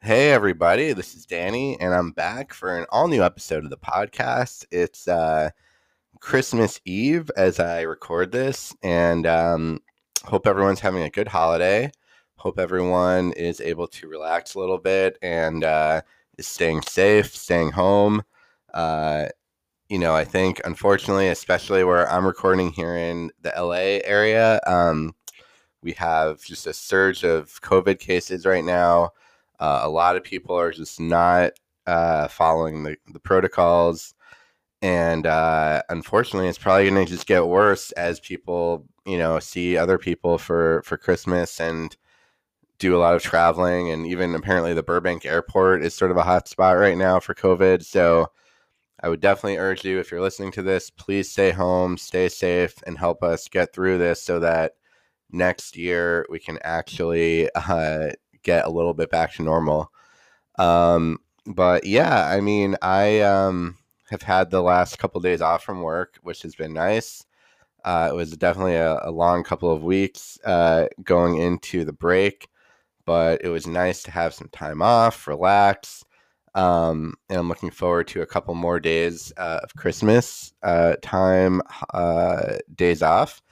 Hey, everybody, this is Danny, and I'm back for an all new episode of the podcast. It's uh, Christmas Eve as I record this, and um, hope everyone's having a good holiday. Hope everyone is able to relax a little bit and uh, is staying safe, staying home. Uh, you know, I think unfortunately, especially where I'm recording here in the LA area, um, we have just a surge of COVID cases right now. Uh, a lot of people are just not uh, following the, the protocols. And uh, unfortunately, it's probably going to just get worse as people, you know, see other people for, for Christmas and do a lot of traveling. And even apparently, the Burbank airport is sort of a hot spot right now for COVID. So I would definitely urge you, if you're listening to this, please stay home, stay safe, and help us get through this so that next year we can actually uh, get a little bit back to normal. Um, but yeah, I mean, I um, have had the last couple of days off from work, which has been nice. Uh, it was definitely a, a, long couple of weeks uh, going into the break, but it was nice to have some time off, relax. Um, and I'm looking forward to a couple more days uh, of Christmas uh, time, uh, days off.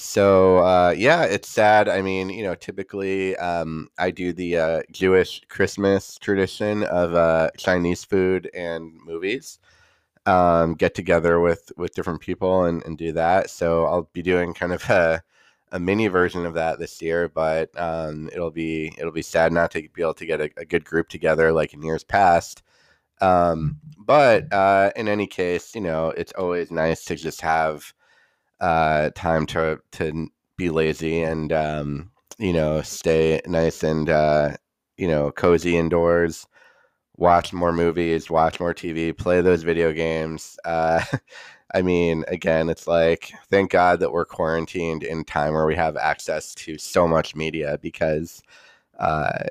So uh, yeah, it's sad. I mean, you know, typically um, I do the uh, Jewish Christmas tradition of uh, Chinese food and movies. Um, get together with with different people and, and do that. So I'll be doing kind of a, a mini version of that this year, but um, it'll be it'll be sad not to be able to get a, a good group together like in years past. Um, but uh, in any case, you know, it's always nice to just have uh, time to to be lazy and um, you know stay nice and uh, you know cozy indoors watch more movies watch more tv play those video games uh, i mean again it's like thank god that we're quarantined in time where we have access to so much media because uh,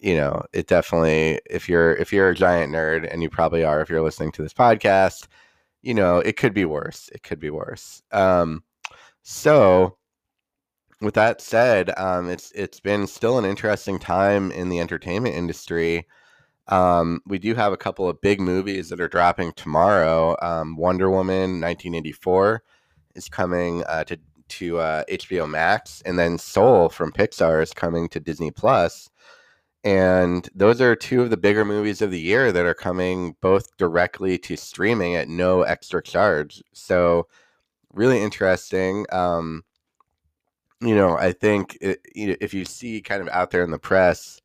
you know it definitely if you're if you're a giant nerd and you probably are if you're listening to this podcast you know, it could be worse. It could be worse. Um, so, with that said, um, it's it's been still an interesting time in the entertainment industry. Um, we do have a couple of big movies that are dropping tomorrow. Um, Wonder Woman 1984 is coming uh, to to uh, HBO Max, and then Soul from Pixar is coming to Disney Plus and those are two of the bigger movies of the year that are coming both directly to streaming at no extra charge. So really interesting um, you know i think it, you know, if you see kind of out there in the press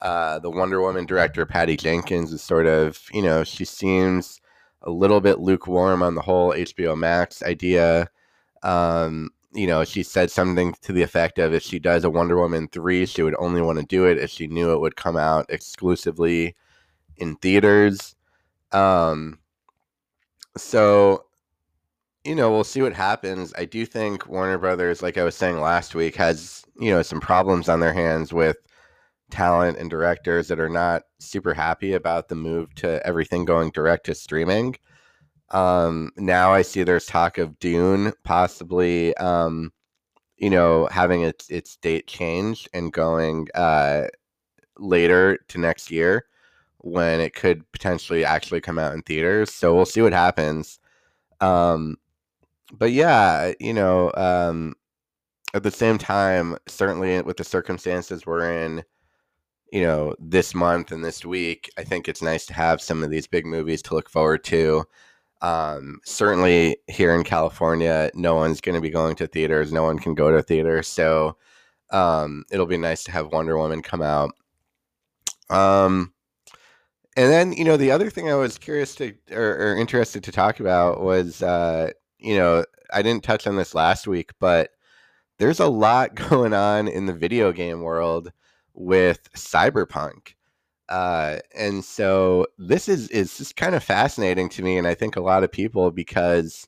uh, the wonder woman director patty jenkins is sort of you know she seems a little bit lukewarm on the whole hbo max idea. Um, you know, she said something to the effect of if she does a Wonder Woman 3, she would only want to do it if she knew it would come out exclusively in theaters. Um, so, you know, we'll see what happens. I do think Warner Brothers, like I was saying last week, has, you know, some problems on their hands with talent and directors that are not super happy about the move to everything going direct to streaming. Um, now I see there's talk of Dune possibly, um, you know, having its its date changed and going uh, later to next year when it could potentially actually come out in theaters. So we'll see what happens. Um, but yeah, you know, um, at the same time, certainly with the circumstances we're in, you know, this month and this week, I think it's nice to have some of these big movies to look forward to. Um, certainly here in California, no one's going to be going to theaters. No one can go to theaters. So um, it'll be nice to have Wonder Woman come out. Um, and then, you know, the other thing I was curious to or, or interested to talk about was, uh, you know, I didn't touch on this last week, but there's a lot going on in the video game world with Cyberpunk. Uh, and so this is is just kind of fascinating to me, and I think a lot of people because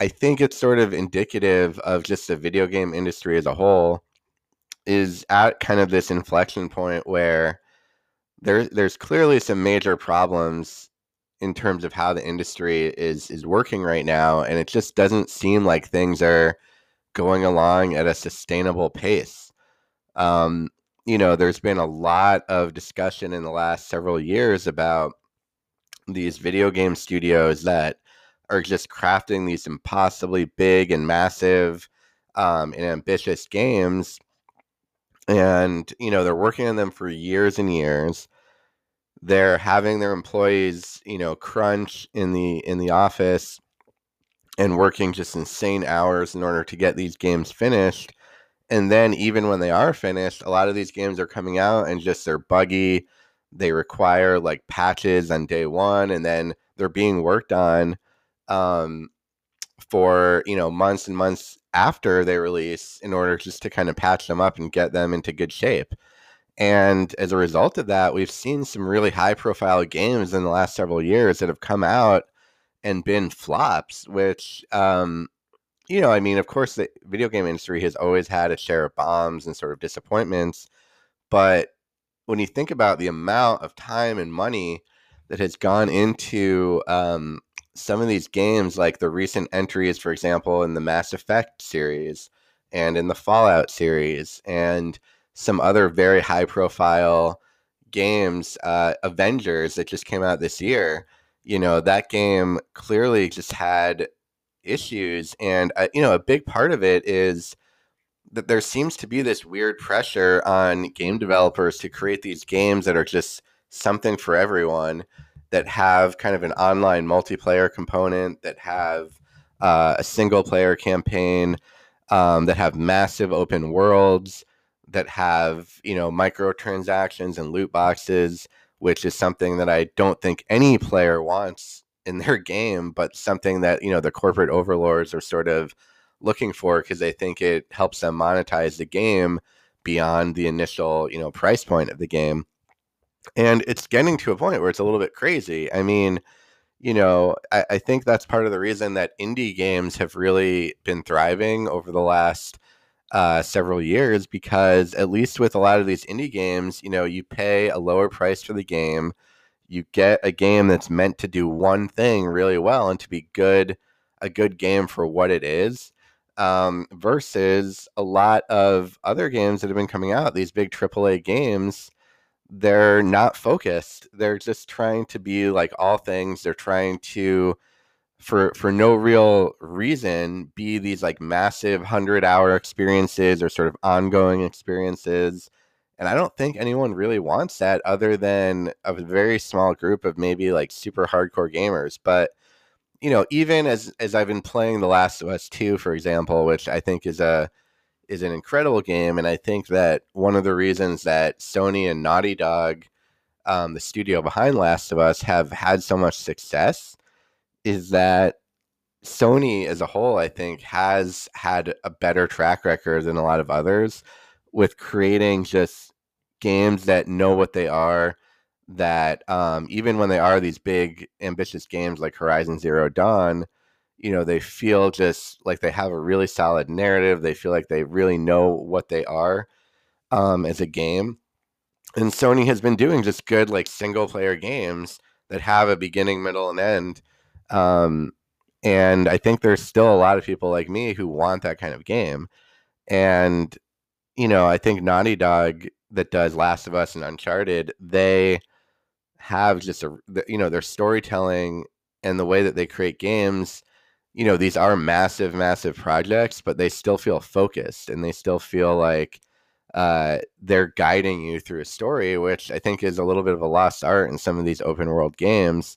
I think it's sort of indicative of just the video game industry as a whole is at kind of this inflection point where there's there's clearly some major problems in terms of how the industry is is working right now, and it just doesn't seem like things are going along at a sustainable pace. Um, you know, there's been a lot of discussion in the last several years about these video game studios that are just crafting these impossibly big and massive um, and ambitious games. And, you know, they're working on them for years and years. They're having their employees, you know, crunch in the in the office and working just insane hours in order to get these games finished. And then even when they are finished, a lot of these games are coming out and just they're buggy. They require like patches on day one, and then they're being worked on um, for you know months and months after they release in order just to kind of patch them up and get them into good shape. And as a result of that, we've seen some really high profile games in the last several years that have come out and been flops, which, um, you know, I mean, of course, the video game industry has always had a share of bombs and sort of disappointments. But when you think about the amount of time and money that has gone into um, some of these games, like the recent entries, for example, in the Mass Effect series and in the Fallout series, and some other very high profile games, uh, Avengers that just came out this year. You know, that game clearly just had issues. And, uh, you know, a big part of it is that there seems to be this weird pressure on game developers to create these games that are just something for everyone that have kind of an online multiplayer component, that have uh, a single player campaign, um, that have massive open worlds, that have you know microtransactions and loot boxes, which is something that I don't think any player wants in their game, but something that you know the corporate overlords are sort of looking for because they think it helps them monetize the game beyond the initial you know price point of the game and it's getting to a point where it's a little bit crazy. I mean, you know, I, I, think that's part of the reason that indie games have really been thriving over the last uh, several years because at least with a lot of these indie games, you know, you pay a lower price for the game, you get a game that's meant to do one thing really well and to be good, a good game for what it is. Um, versus a lot of other games that have been coming out, these big AAA games they're not focused. They're just trying to be like all things. They're trying to for for no real reason be these like massive 100 hour experiences or sort of ongoing experiences. And I don't think anyone really wants that other than a very small group of maybe like super hardcore gamers. But you know, even as as I've been playing The Last of Us 2, for example, which I think is a is an incredible game, and I think that one of the reasons that Sony and Naughty Dog, um, the studio behind Last of Us, have had so much success is that Sony as a whole, I think, has had a better track record than a lot of others with creating just games that know what they are. That um, even when they are these big, ambitious games like Horizon Zero Dawn, you know they feel just like they have a really solid narrative they feel like they really know what they are um, as a game and sony has been doing just good like single player games that have a beginning middle and end um, and i think there's still a lot of people like me who want that kind of game and you know i think naughty dog that does last of us and uncharted they have just a you know their storytelling and the way that they create games you know these are massive massive projects but they still feel focused and they still feel like uh, they're guiding you through a story which i think is a little bit of a lost art in some of these open world games.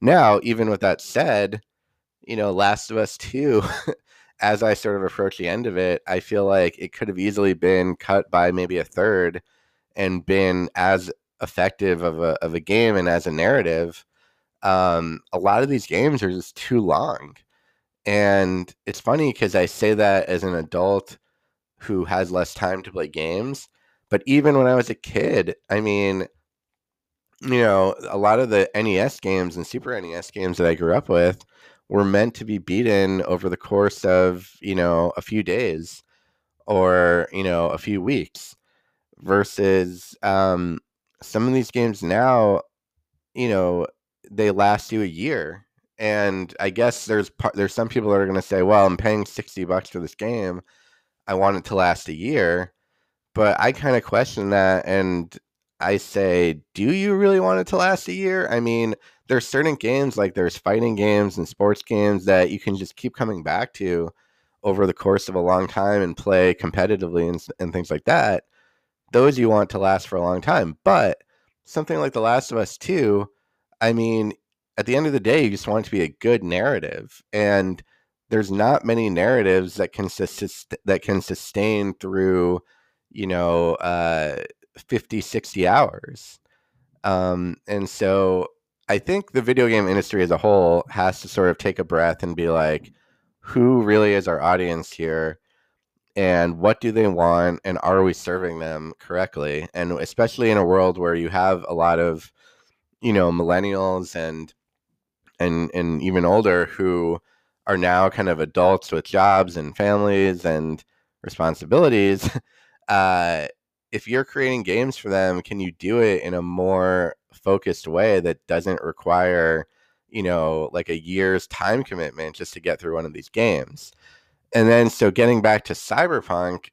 Now even with that said you know last of us 2 as i sort of approach the end of it i feel like it could have easily been cut by maybe a third and been as effective of a, of a game and as a narrative um, a lot of these games are just too long and it's funny because I say that as an adult who has less time to play games. But even when I was a kid, I mean, you know, a lot of the NES games and Super NES games that I grew up with were meant to be beaten over the course of, you know, a few days or, you know, a few weeks versus um, some of these games now, you know, they last you a year and I guess there's there's some people that are going to say, "Well, I'm paying 60 bucks for this game. I want it to last a year." but I kind of question that and I say, do you really want it to last a year? I mean, there's certain games like there's fighting games and sports games that you can just keep coming back to over the course of a long time and play competitively and, and things like that. Those you want to last for a long time. But something like The Last of Us 2, I mean, at the end of the day, you just want it to be a good narrative. And there's not many narratives that can sus- that can sustain through, you know, uh, 50, 60 hours. Um, and so I think the video game industry as a whole has to sort of take a breath and be like, who really is our audience here? And what do they want? And are we serving them correctly? And especially in a world where you have a lot of, you know, millennials and and and even older who are now kind of adults with jobs and families and responsibilities. Uh, if you're creating games for them, can you do it in a more focused way that doesn't require, you know, like a year's time commitment just to get through one of these games? And then, so getting back to Cyberpunk,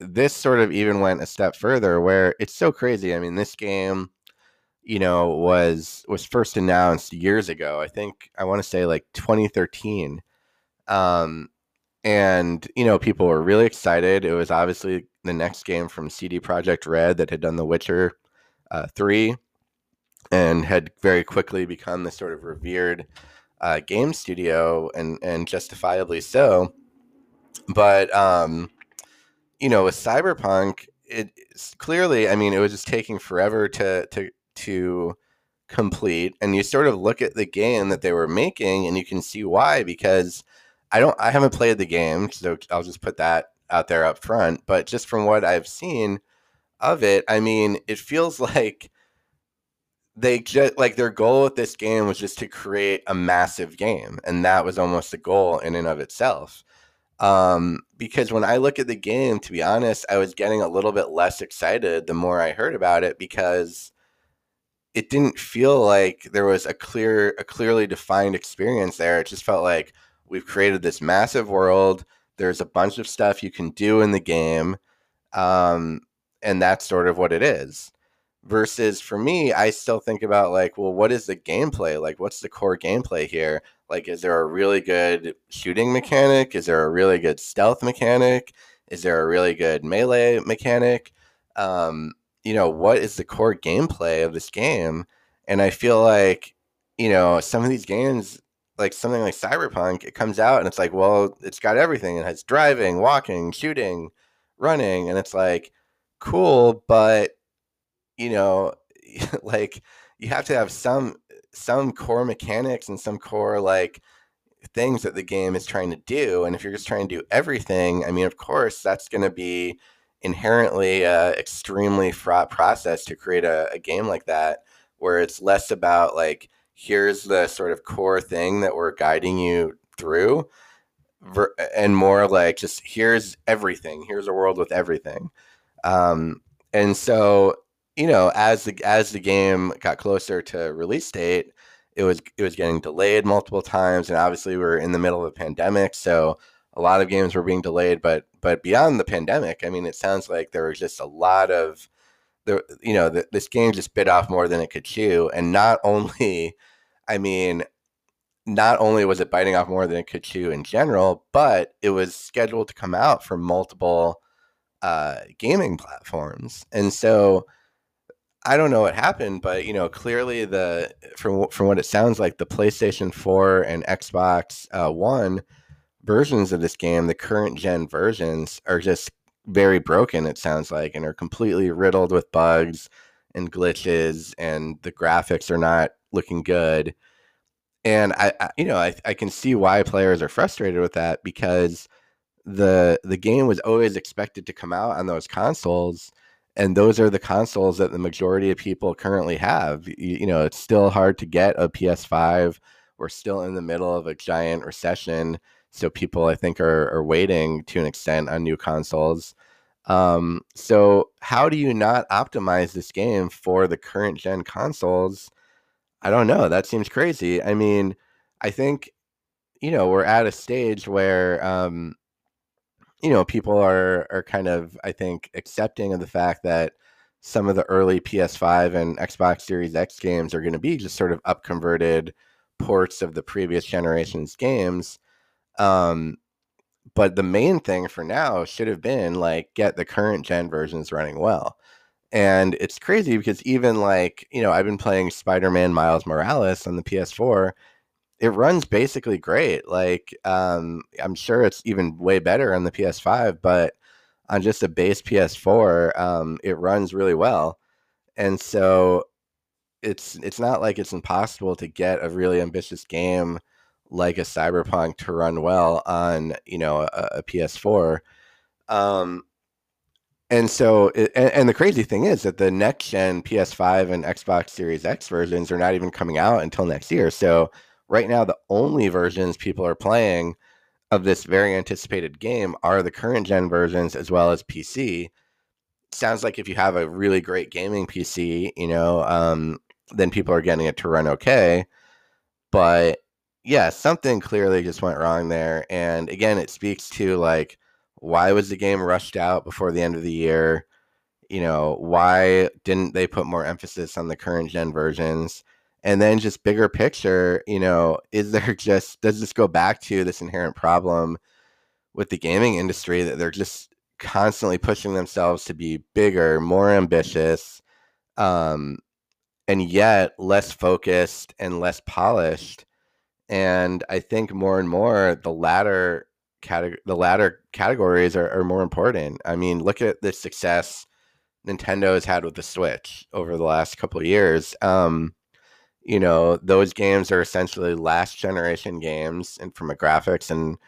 this sort of even went a step further where it's so crazy. I mean, this game, you know, was was first announced years ago. I think I want to say like 2013. Um, and you know people were really excited it was obviously the next game from cd projekt red that had done the witcher uh, 3 and had very quickly become this sort of revered uh, game studio and and justifiably so but um you know with cyberpunk it clearly i mean it was just taking forever to to to complete and you sort of look at the game that they were making and you can see why because I don't I haven't played the game, so I'll just put that out there up front. But just from what I've seen of it, I mean, it feels like they just like their goal with this game was just to create a massive game, and that was almost a goal in and of itself. Um, because when I look at the game, to be honest, I was getting a little bit less excited the more I heard about it because it didn't feel like there was a clear, a clearly defined experience there. It just felt like, We've created this massive world. There's a bunch of stuff you can do in the game. Um, and that's sort of what it is. Versus for me, I still think about like, well, what is the gameplay? Like, what's the core gameplay here? Like, is there a really good shooting mechanic? Is there a really good stealth mechanic? Is there a really good melee mechanic? Um, you know, what is the core gameplay of this game? And I feel like, you know, some of these games like something like Cyberpunk, it comes out and it's like, well, it's got everything. It has driving, walking, shooting, running, and it's like cool, but you know, like you have to have some some core mechanics and some core like things that the game is trying to do. And if you're just trying to do everything, I mean, of course, that's going to be inherently a extremely fraught process to create a, a game like that, where it's less about like here's the sort of core thing that we're guiding you through and more like just here's everything here's a world with everything um, and so you know as the as the game got closer to release date it was it was getting delayed multiple times and obviously we are in the middle of a pandemic so a lot of games were being delayed but but beyond the pandemic i mean it sounds like there was just a lot of the you know the, this game just bit off more than it could chew and not only i mean not only was it biting off more than it could chew in general but it was scheduled to come out for multiple uh, gaming platforms and so i don't know what happened but you know clearly the from from what it sounds like the playstation 4 and xbox uh, one versions of this game the current gen versions are just very broken it sounds like and are completely riddled with bugs and glitches and the graphics are not looking good. And I, I, you know I, I can see why players are frustrated with that because the the game was always expected to come out on those consoles and those are the consoles that the majority of people currently have you, you know it's still hard to get a ps5 we're still in the middle of a giant recession so people I think are, are waiting to an extent on new consoles. Um, so how do you not optimize this game for the current gen consoles? I don't know. That seems crazy. I mean, I think you know we're at a stage where um, you know, people are are kind of, I think, accepting of the fact that some of the early PS5 and Xbox Series X games are going to be just sort of upconverted ports of the previous generation's games. Um, but the main thing for now should have been like get the current gen versions running well. And it's crazy because even like, you know, I've been playing Spider Man Miles Morales on the PS4. It runs basically great. Like, um, I'm sure it's even way better on the PS5, but on just a base PS4, um, it runs really well. And so it's it's not like it's impossible to get a really ambitious game like a Cyberpunk to run well on you know a, a PS4. Um, and so, and, and, the crazy thing is that the next gen PS5 and Xbox Series X versions are not even coming out until next year. So right now, the only versions people are playing of this very anticipated game are the current gen versions as well as PC. Sounds like if you have a really great gaming PC, you know, um, then people are getting it to run okay. But yeah, something clearly just went wrong there. And again, it speaks to like why was the game rushed out before the end of the year? You know, why didn't they put more emphasis on the current gen versions? And then just bigger picture, you know, is there just does this go back to this inherent problem with the gaming industry that they're just constantly pushing themselves to be bigger, more ambitious, um, and yet less focused and less polished and I think more and more the latter category, the latter categories are, are more important. I mean, look at the success Nintendo has had with the Switch over the last couple of years. Um, you know, those games are essentially last generation games, and from a graphics and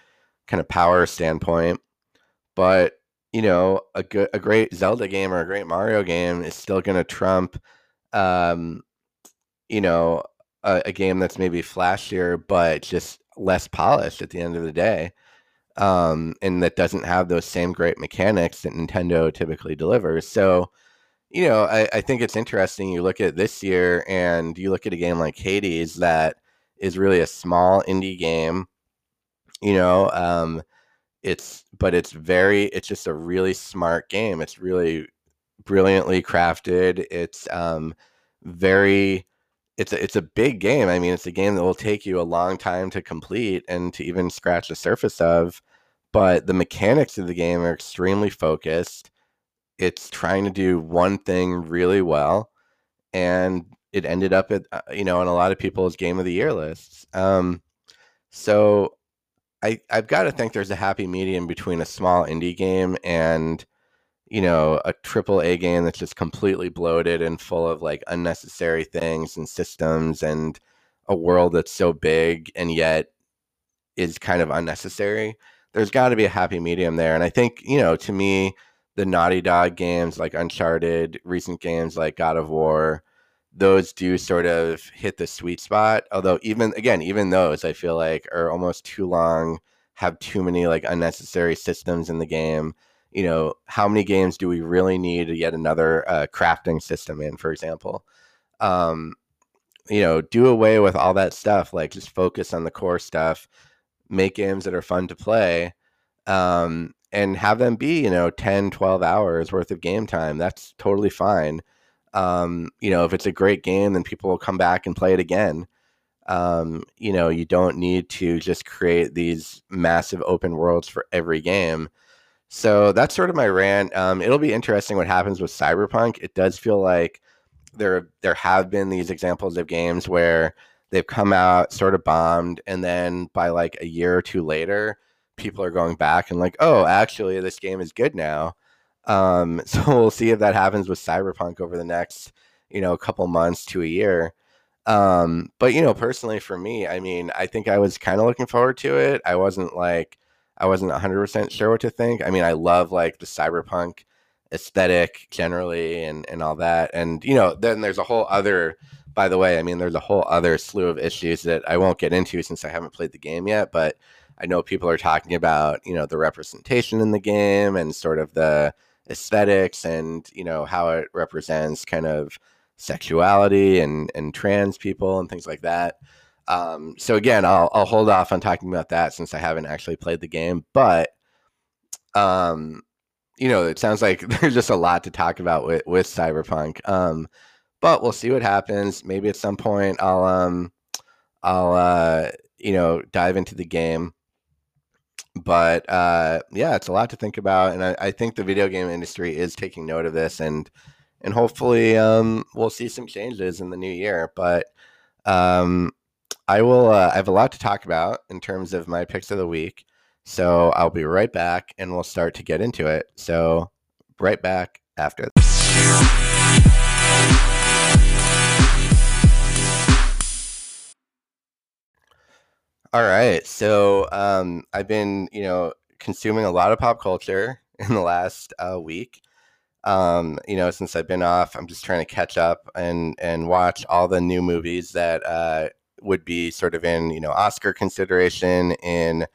kind of power standpoint. But you know, a good, a great Zelda game or a great Mario game is still to trump, um, you know, a, a game that's maybe flashier but just less polished at the end of the day um, and that doesn't have those same great mechanics that Nintendo typically delivers. So, you know, I, I, think it's interesting. You look at this year and you look at a game like Hades that is really a small indie game. You know, um, it's but it's very it's just a really smart game. It's really brilliantly crafted. It's um, very it's a, it's a big game. I mean, it's a game that will take you a long time to complete and to even scratch the surface of. But the mechanics of the game are extremely focused. It's trying to do one thing really well, and it ended up at uh, you know on a lot of people's game of the year lists. Um, so I I've got to think there's a happy medium between a small indie game and you know, a triple A game that's just completely bloated and full of like unnecessary things and systems and a world that's so big and yet is kind of unnecessary. There's got to be a happy medium there. And I think, you know, to me, the Naughty Dog games like Uncharted, recent games like God of War, those do sort of hit the sweet spot. Although, even again, even those I feel like are almost too long, have too many like unnecessary systems in the game you know, how many games do we really need to get another uh, crafting system in, for example? Um, you know, do away with all that stuff. Like just focus on the core stuff, make games that are fun to play, um, and have them be, you know, 10, 12 hours worth of game time. That's totally fine. Um, you know, if it's a great game, then people will come back and play it again. Um, you know, you don't need to just create these massive open worlds for every game. So that's sort of my rant. Um, it'll be interesting what happens with Cyberpunk. It does feel like there there have been these examples of games where they've come out sort of bombed, and then by like a year or two later, people are going back and like, oh, actually, this game is good now. Um, so we'll see if that happens with Cyberpunk over the next, you know, couple months to a year. Um, but you know, personally for me, I mean, I think I was kind of looking forward to it. I wasn't like I wasn't 100% sure what to think. I mean, I love like the cyberpunk aesthetic generally and, and all that. And, you know, then there's a whole other, by the way, I mean, there's a whole other slew of issues that I won't get into since I haven't played the game yet. But I know people are talking about, you know, the representation in the game and sort of the aesthetics and, you know, how it represents kind of sexuality and, and trans people and things like that. Um, so again, I'll, I'll hold off on talking about that since I haven't actually played the game. But um, you know, it sounds like there's just a lot to talk about with with Cyberpunk. Um, but we'll see what happens. Maybe at some point I'll um, I'll uh, you know dive into the game. But uh, yeah, it's a lot to think about, and I, I think the video game industry is taking note of this, and and hopefully um, we'll see some changes in the new year. But um, I will. Uh, I have a lot to talk about in terms of my picks of the week. So I'll be right back and we'll start to get into it. So, right back after. All right. So, um, I've been, you know, consuming a lot of pop culture in the last uh, week. Um, you know, since I've been off, I'm just trying to catch up and and watch all the new movies that uh, would be sort of in, you know, Oscar consideration in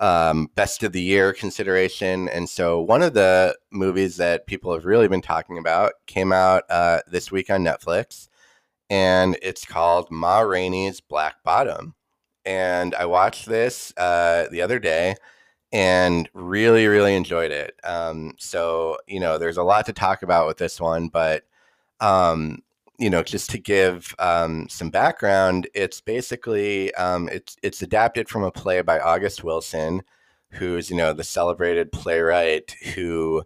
um, best of the year consideration. And so, one of the movies that people have really been talking about came out uh, this week on Netflix, and it's called Ma Rainey's Black Bottom. And I watched this uh, the other day and really, really enjoyed it. Um, so, you know, there's a lot to talk about with this one, but um, you know, just to give um, some background, it's basically um, it's it's adapted from a play by August Wilson, who's you know the celebrated playwright who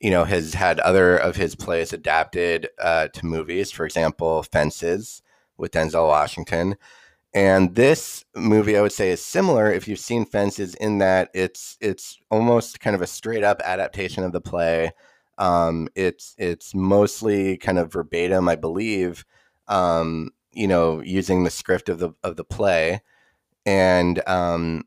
you know has had other of his plays adapted uh, to movies. For example, Fences with Denzel Washington. And this movie, I would say, is similar if you've seen Fences in that it's it's almost kind of a straight up adaptation of the play um, it's it's mostly kind of verbatim, I believe. Um, you know, using the script of the of the play, and um,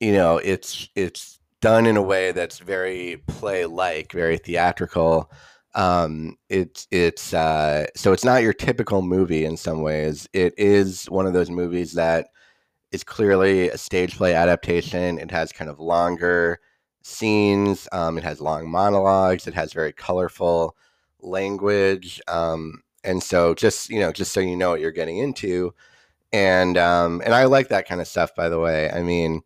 you know, it's it's done in a way that's very play like, very theatrical. Um, it's it's uh, so it's not your typical movie in some ways. It is one of those movies that is clearly a stage play adaptation. It has kind of longer scenes. Um, it has long monologues. It has very colorful language. Um, and so just, you know, just so you know what you're getting into. And, um, and I like that kind of stuff, by the way. I mean,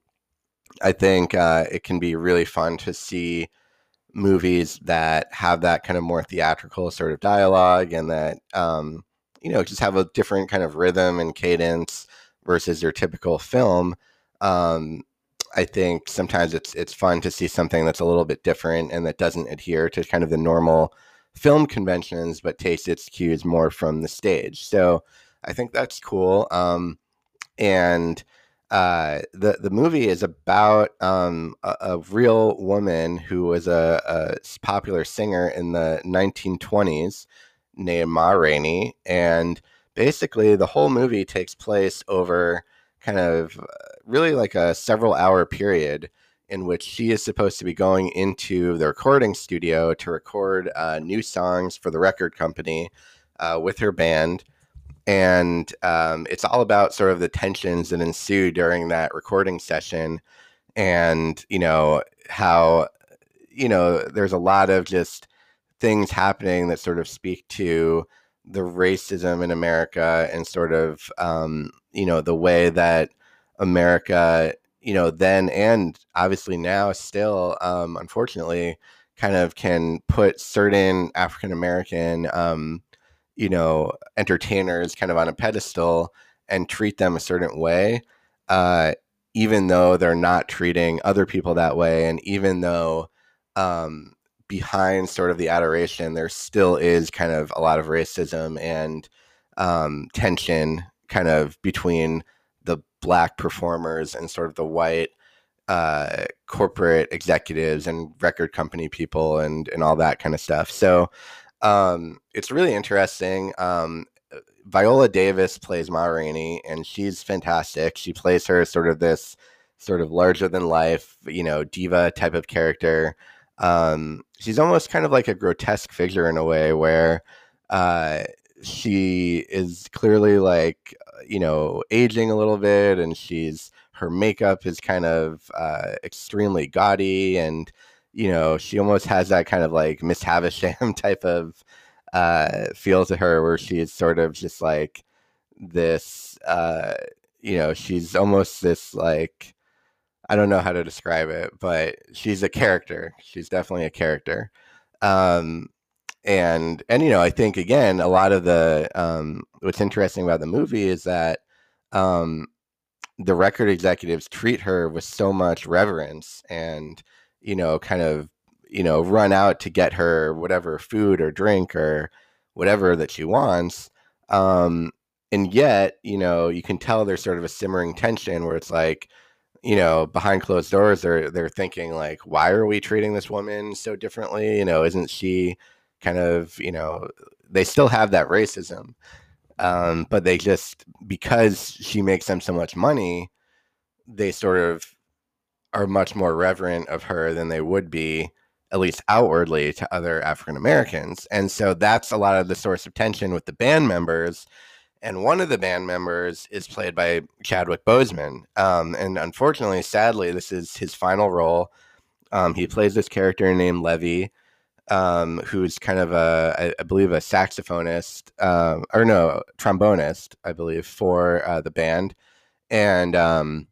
I think uh, it can be really fun to see movies that have that kind of more theatrical sort of dialogue and that, um, you know, just have a different kind of rhythm and cadence versus your typical film. Um, I think sometimes it's it's fun to see something that's a little bit different and that doesn't adhere to kind of the normal film conventions, but takes its cues more from the stage. So I think that's cool. Um, and uh, the the movie is about um, a, a, real woman who was a, a, popular singer in the 1920s named Ma Rainey, and basically the whole movie takes place over kind of uh, really like a several hour period in which she is supposed to be going into the recording studio to record uh, new songs for the record company uh, with her band. And um, it's all about sort of the tensions that ensue during that recording session. And, you know, how, you know, there's a lot of just things happening that sort of speak to the racism in America and sort of, um, you know, the way that America, you know, then and obviously now still, um, unfortunately, kind of can put certain African American, um, you know, entertainers kind of on a pedestal and treat them a certain way, uh, even though they're not treating other people that way, and even though um, behind sort of the adoration, there still is kind of a lot of racism and um, tension kind of between the black performers and sort of the white uh, corporate executives and record company people and and all that kind of stuff. So um, it's really interesting. Um, Viola Davis plays Ma Rainey, and she's fantastic. She plays her sort of this sort of larger than life, you know, diva type of character. Um, she's almost kind of like a grotesque figure in a way where uh, she is clearly like you know aging a little bit and she's her makeup is kind of uh, extremely gaudy and you know she almost has that kind of like miss havisham type of uh, feel to her where she is sort of just like this uh, you know she's almost this like I don't know how to describe it, but she's a character. She's definitely a character. Um, and and you know, I think again, a lot of the um, what's interesting about the movie is that um, the record executives treat her with so much reverence and you know, kind of you know, run out to get her whatever food or drink or whatever that she wants. Um, and yet, you know, you can tell there's sort of a simmering tension where it's like, you know, behind closed doors, they're they're thinking like, why are we treating this woman so differently? You know, isn't she kind of, you know, they still have that racism, um, but they just because she makes them so much money, they sort of are much more reverent of her than they would be, at least outwardly, to other African Americans. And so that's a lot of the source of tension with the band members and one of the band members is played by Chadwick Boseman. Um, and unfortunately, sadly, this is his final role. Um, he plays this character named Levee, um, who's kind of a, I, I believe, a saxophonist, um, or no, trombonist, I believe, for uh, the band. And um,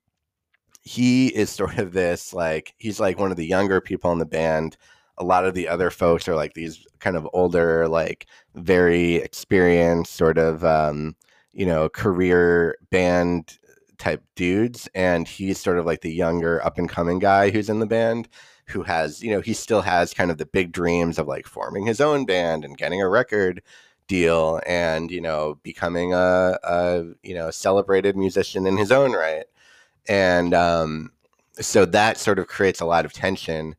he is sort of this like he's like one of the younger people in the band a lot of the other folks are like these kind of older, like very experienced sort of, um, you know, career band type dudes. And he's sort of like the younger up and coming guy who's in the band who has, you know, he still has kind of the big dreams of like forming his own band and getting a record deal and, you know, becoming a, a you know, celebrated musician in his own right. And um, so that sort of creates a lot of tension.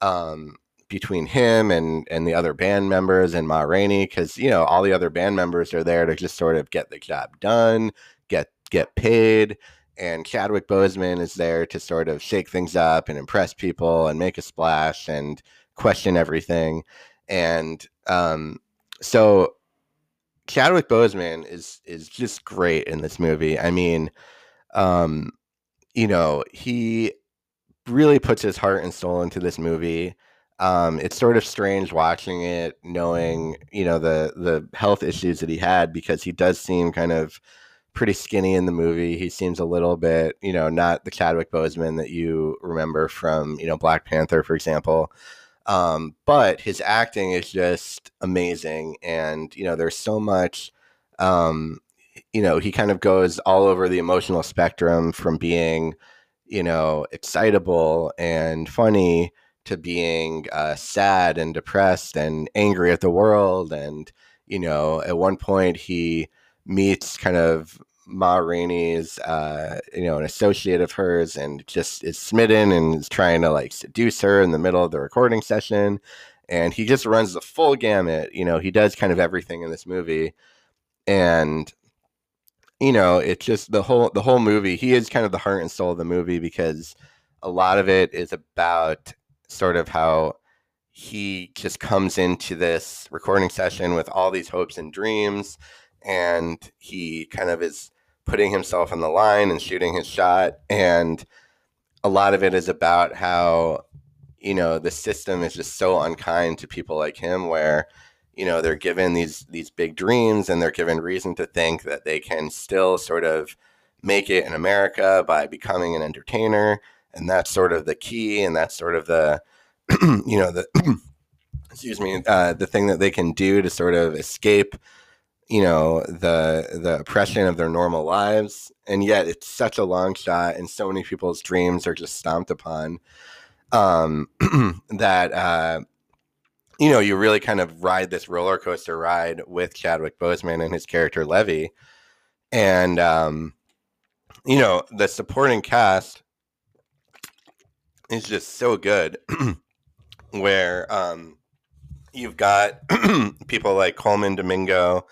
Um, between him and and the other band members and Ma Rainey because you know all the other band members are there to just sort of get the job done, get get paid, and Chadwick Boseman is there to sort of shake things up and impress people and make a splash and question everything, and um, so Chadwick Boseman is is just great in this movie. I mean, um, you know, he really puts his heart and soul into this movie um, it's sort of strange watching it, knowing you know the the health issues that he had because he does seem kind of pretty skinny in the movie. He seems a little bit, you know, not the Chadwick Boseman that you remember from you know Black Panther, for example. Um, but his acting is just amazing, and you know, there's so much. Um, you know, he kind of goes all over the emotional spectrum from being, you know, excitable and funny to being uh, sad and depressed and angry at the world. And, you know, at one point he meets kind of Ma Rainey's, uh, you know, an associate of hers and just is smitten and is trying to like seduce her in the middle of the recording session. And he just runs the full gamut. You know, he does kind of everything in this movie. And, you know, it's just the whole the whole movie. He is kind of the heart and soul of the movie because a lot of it is about sort of how he just comes into this recording session with all these hopes and dreams and he kind of is putting himself on the line and shooting his shot and a lot of it is about how you know the system is just so unkind to people like him where you know they're given these these big dreams and they're given reason to think that they can still sort of make it in America by becoming an entertainer. And that's sort of the key and that's sort of the you know the excuse me uh, the thing that they can do to sort of escape you know the the oppression of their normal lives. And yet it's such a long shot and so many people's dreams are just stomped upon um that uh you know you really kind of ride this roller coaster ride with Chadwick Boseman and his character Levee. And um you know the supporting cast is just so good where um, you've got people like Colman Domingo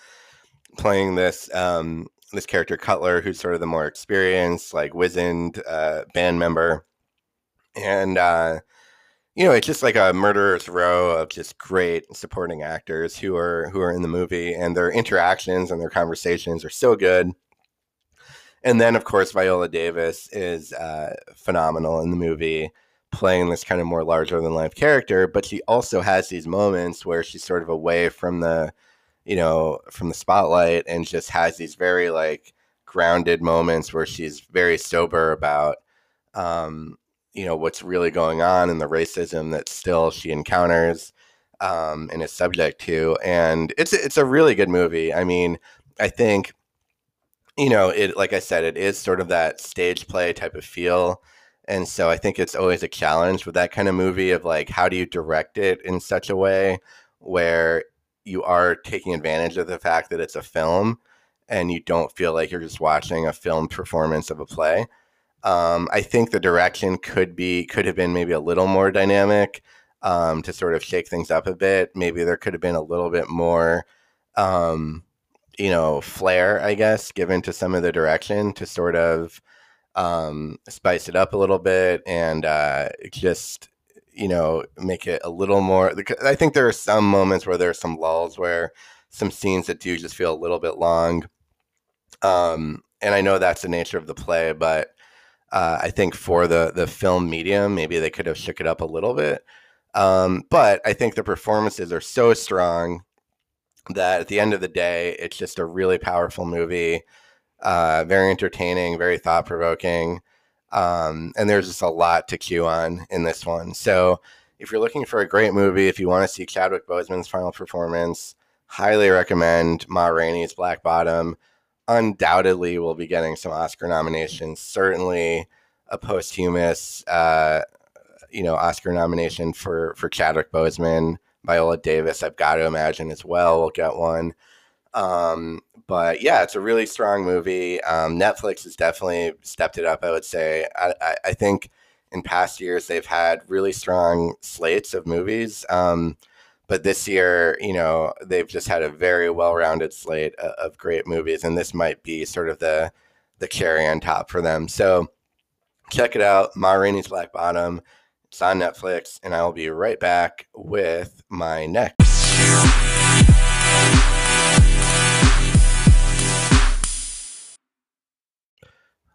playing this um, this character Cutler, who's sort of the more experienced, like wizened uh, band member, and uh, you know it's just like a murderer's row of just great supporting actors who are who are in the movie, and their interactions and their conversations are so good. And then, of course, Viola Davis is uh, phenomenal in the movie playing this kind of more larger than life character, but she also has these moments where she's sort of away from the, you know, from the spotlight and just has these very like grounded moments where she's very sober about, um, you know what's really going on and the racism that still she encounters um, and is subject to. And it's it's a really good movie. I mean, I think you know it. Like I said, it is sort of that stage play type of feel. And so I think it's always a challenge with that kind of movie of like, how do you direct it in such a way where you are taking advantage of the fact that it's a film and you don't feel like you're just watching a film performance of a play. Um, I think the direction could be could have been maybe a little more dynamic um, to sort of shake things up a bit. Maybe there could have been a little bit more, um, you know, flair, I guess, given to some of the direction to sort of um, spice it up a little bit and uh, just you know make it a little more. I think there are some moments where there are some lulls where some scenes that do just feel a little bit long. Um, and I know that's the nature of the play, but uh, I think for the the film medium, maybe they could have shook it up a little bit. Um, but I think the performances are so strong that at the end of the day, it's just a really powerful movie, uh, very entertaining, very thought provoking. Um, and there's just a lot to cue on in this one. So if you're looking for a great movie, if you want to see Chadwick Boseman's final performance, highly recommend Ma Rainey's Black Bottom undoubtedly will be getting some Oscar nominations. Certainly a posthumous, uh, you know, Oscar nomination for for Chadwick Boseman, Viola Davis. I've got to imagine as well will get one. Um, but yeah, it's a really strong movie. Um, Netflix has definitely stepped it up. I would say. I, I, I, think in past years they've had really strong slates of movies. Um, but this year, you know, they've just had a very well-rounded slate of great movies, and this might be sort of the the cherry on top for them. So check it out, Ma Rainey's Black Bottom. It's on Netflix, and I will be right back with my next.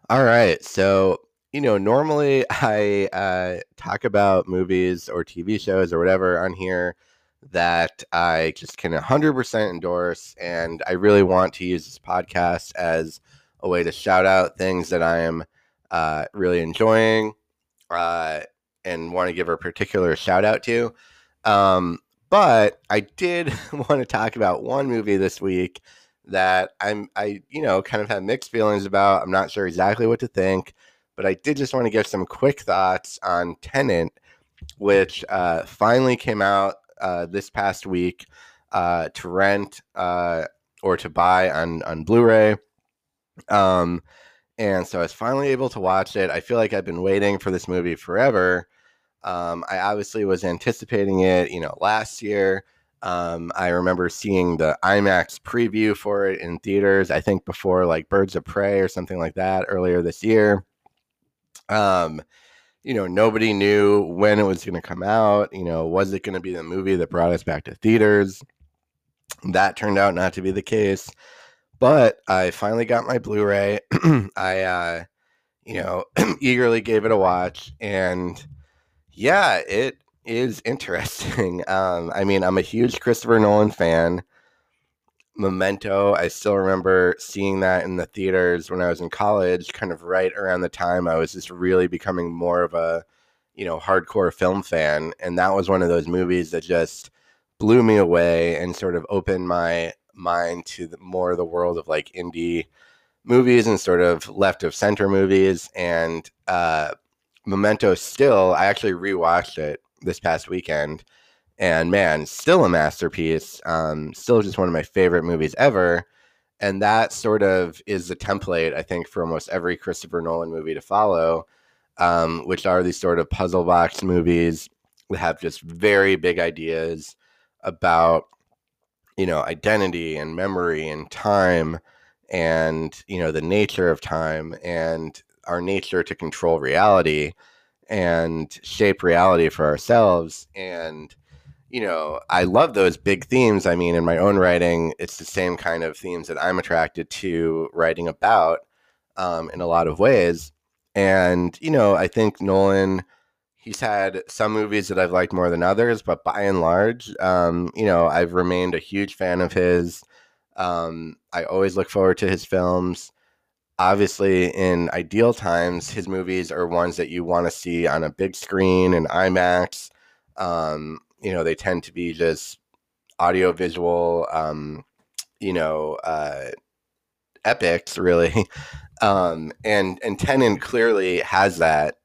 All right, so you know, normally I uh, talk about movies or TV shows or whatever on here that I just can 100% endorse. And I really want to use this podcast as a way to shout out things that I am uh, really enjoying uh, and want to give a particular shout out to. Um, but I did want to talk about one movie this week that I'm, I, you know, kind of have mixed feelings about. I'm not sure exactly what to think, but I did just want to give some quick thoughts on Tenet, which uh, finally came out uh, this past week uh, to rent uh, or to buy on on Blu-ray. Um, and so I was finally able to watch it. I feel like I've been waiting for this movie forever. Um, I obviously was anticipating it, you know, last year. Um, I remember seeing the IMAX preview for it in theaters. I think before like Birds of Prey or something like that earlier this year. Um, you know, nobody knew when it was going to come out. You know, was it going to be the movie that brought us back to theaters? That turned out not to be the case. But I finally got my Blu ray. I, uh, you know, eagerly gave it a watch. And yeah, it is interesting. Um, I mean, I'm a huge Christopher Nolan fan. Memento, I still remember seeing that in the theaters when I was in college, kind of right around the time I was just really becoming more of a, you know, hardcore film fan. And that was one of those movies that just blew me away and sort of opened my mind to the, more of the world of like indie movies and sort of left of center movies. And uh, Memento still, I actually rewatched it this past weekend and man, still a masterpiece. Um, still just one of my favorite movies ever. And that sort of is the template, I think, for almost every Christopher Nolan movie to follow, um, which are these sort of puzzle box movies that have just very big ideas about, you know, identity and memory and time and, you know, the nature of time and our nature to control reality and shape reality for ourselves. And, you know, I love those big themes. I mean, in my own writing, it's the same kind of themes that I'm attracted to writing about um, in a lot of ways. And, you know, I think Nolan, he's had some movies that I've liked more than others, but by and large, um, you know, I've remained a huge fan of his. Um, I always look forward to his films. obviously, in ideal times, his movies are ones that you want to see on a big screen and IMAX. Um, you know, they tend to be just audio visual, um, you know, uh, epics, really. Um, and and Tenet clearly has that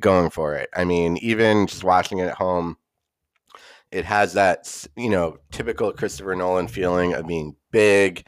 going for it. I mean, even just watching it at home, it has that you know typical Christopher Nolan feeling of being big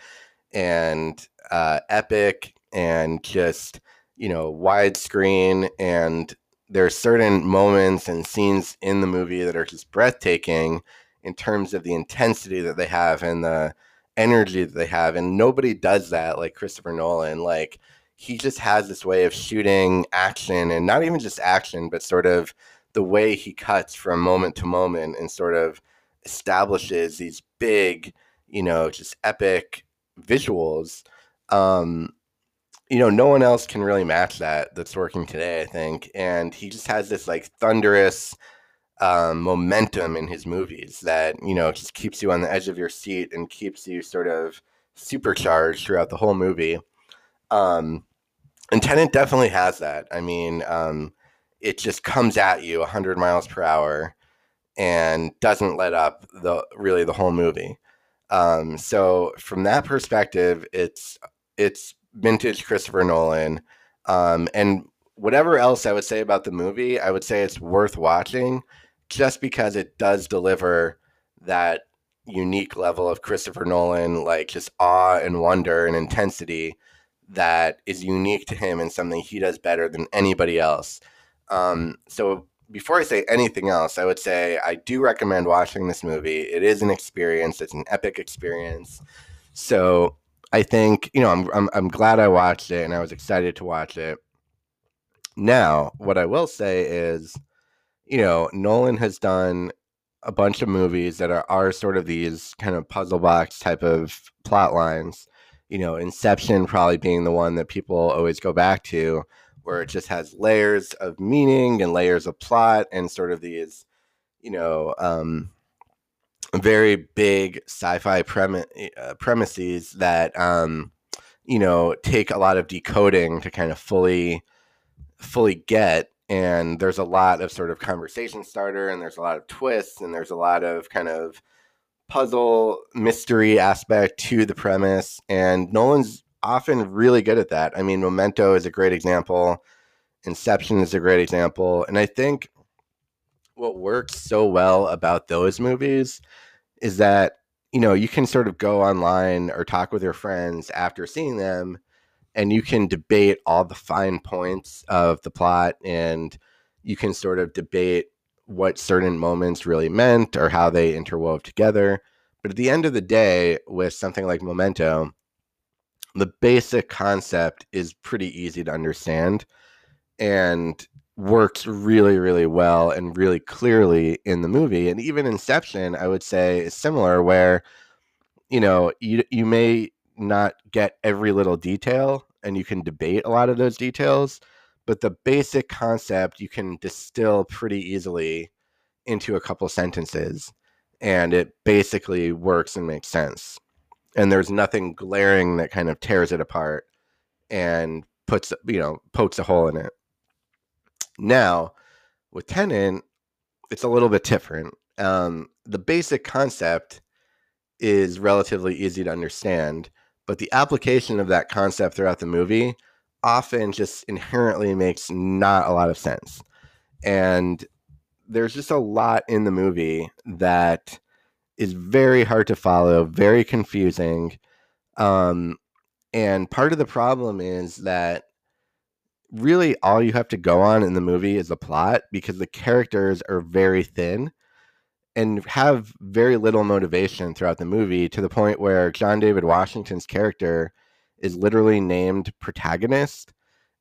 and uh, epic and just you know widescreen and there's certain moments and scenes in the movie that are just breathtaking in terms of the intensity that they have and the energy that they have and nobody does that like Christopher Nolan. Like he just has this way of shooting action and not even just action but sort of the way he cuts from moment to moment and sort of establishes these big you know just epic visuals. Um you know no one else can really match that that's working today i think and he just has this like thunderous um, momentum in his movies that you know just keeps you on the edge of your seat and keeps you sort of supercharged throughout the whole movie. Um, and Tenet definitely has that. I mean, um, it just comes at you 100 miles per hour and doesn't let up the really the whole movie. Um, so from that perspective, it's it's vintage Christopher Nolan. Um, and whatever else I would say about the movie, I would say it's worth watching just because it does deliver that unique level of Christopher Nolan, like just awe and wonder and intensity that is unique to him and something he does better than anybody else. Um, so before I say anything else, I would say I do recommend watching this movie. It is an experience. It's an epic experience. So I think you know I'm I'm, I'm glad I watched it and I was excited to watch it. Now, what I will say is you know, Nolan has done a bunch of movies that are, are sort of these kind of puzzle box type of plot lines. You know, Inception probably being the one that people always go back to, where it just has layers of meaning and layers of plot and sort of these, you know, um, very big sci-fi uh, premises that, um, you know, take a lot of decoding to kind of fully, fully get and there's a lot of sort of conversation starter and there's a lot of twists and there's a lot of kind of puzzle mystery aspect to the premise and nolan's often really good at that. I mean memento is a great example. Inception is a great example and i think what works so well about those movies is that you know you can sort of go online or talk with your friends after seeing them and you can debate all the fine points of the plot and you can sort of debate what certain moments really meant or how they interwove together. But at the end of the day, with something like Memento, the basic concept is pretty easy to understand and works really, really well and really clearly in the movie. And even Inception, I would say, is similar, where you know you you may not get every little detail and you can debate a lot of those details but the basic concept you can distill pretty easily into a couple sentences and it basically works and makes sense and there's nothing glaring that kind of tears it apart and puts you know pokes a hole in it now with Tenet it's a little bit different um, the basic concept is relatively easy to understand but the application of that concept throughout the movie often just inherently makes not a lot of sense. And there's just a lot in the movie that is very hard to follow, very confusing. Um, and part of the problem is that really all you have to go on in the movie is the plot because the characters are very thin and have very little motivation throughout the movie to the point where John David Washington's character is literally named protagonist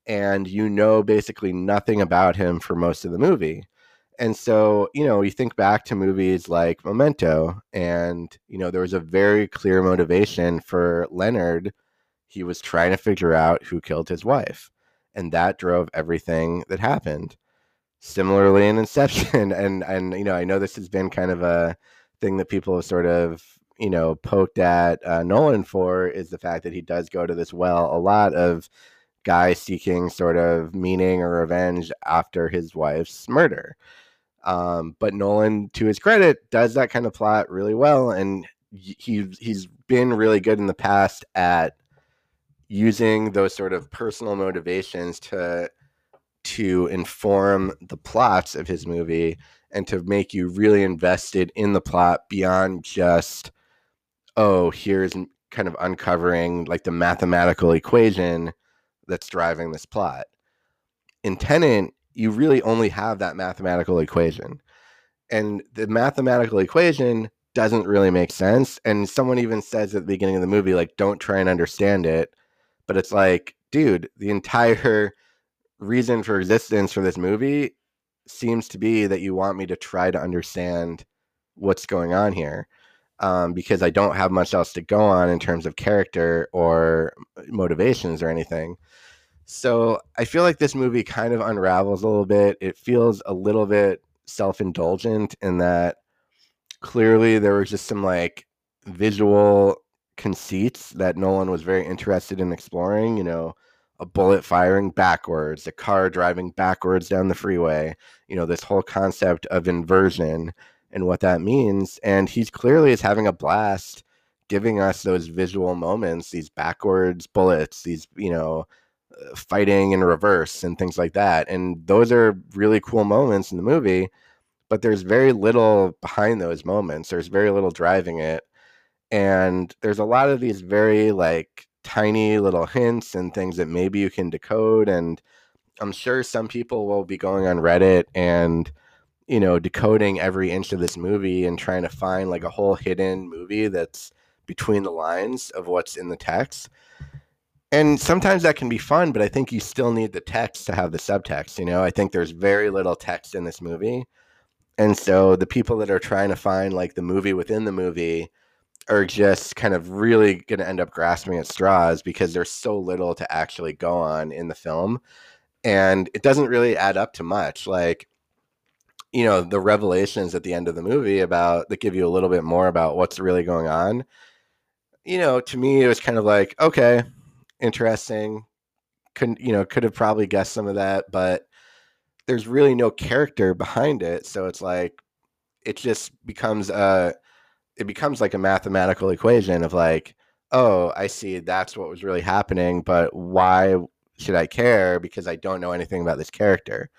and you know basically nothing about him for most of the movie. And so, you know, you think back to movies like Memento and, you know, there was a very clear motivation for Leonard. He was trying to figure out who killed his wife. And that drove everything that happened similarly in Inception. And and you know, I know this has been kind of a thing that people have sort of you know, poked at uh, Nolan for is the fact that he does go to this well a lot of guy seeking sort of meaning or revenge after his wife's murder. Um, but Nolan, to his credit, does that kind of plot really well, and he he's been really good in the past at using those sort of personal motivations to to inform the plots of his movie and to make you really invested in the plot beyond just oh here's kind of uncovering like the mathematical equation that's driving this plot. In Tenet you really only have that mathematical equation. And the mathematical equation doesn't really make sense. And someone even says at the beginning of the movie like don't try and understand it but it's like dude the entire reason for existence for this movie seems to be that you want me to try to understand what's going on here um, because I don't have much else to go on in terms of character or motivations or anything. So I feel like this movie kind of unravels a little bit. It feels a little bit self indulgent in that clearly there was just some like visual conceits that Nolan was very interested in exploring. You know, a bullet firing backwards, a car driving backwards down the freeway, you know, this whole concept of inversion and what that means. And he clearly is having a blast giving us those visual moments, these backwards bullets, these, you know, uh, fighting in reverse and things like that. And those are really cool moments in the movie, but there's very little behind those moments. There's very little driving it. And there's a lot of these very like tiny little hints and things that maybe you can decode. And I'm sure some people will be going on Reddit and, you know, decoding every inch of this movie and trying to find like a whole hidden movie that's between the lines of what's in the text. And sometimes that can be fun, but I think you still need the text to have the subtext. You know, I think there's very little text in this movie. And so the people that are trying to find like the movie within the movie are just kind of really going to end up grasping at straws because there's so little to actually go on in the film and it doesn't really add up to much like you know the revelations at the end of the movie about that give you a little bit more about what's really going on you know to me it was kind of like okay interesting. Couldn't you know could have probably guessed some of that but there's really no character behind it so it's like it just becomes a it becomes like a mathematical equation of like, oh, I see that's what was really happening, but why should I care because I don't know anything about this character?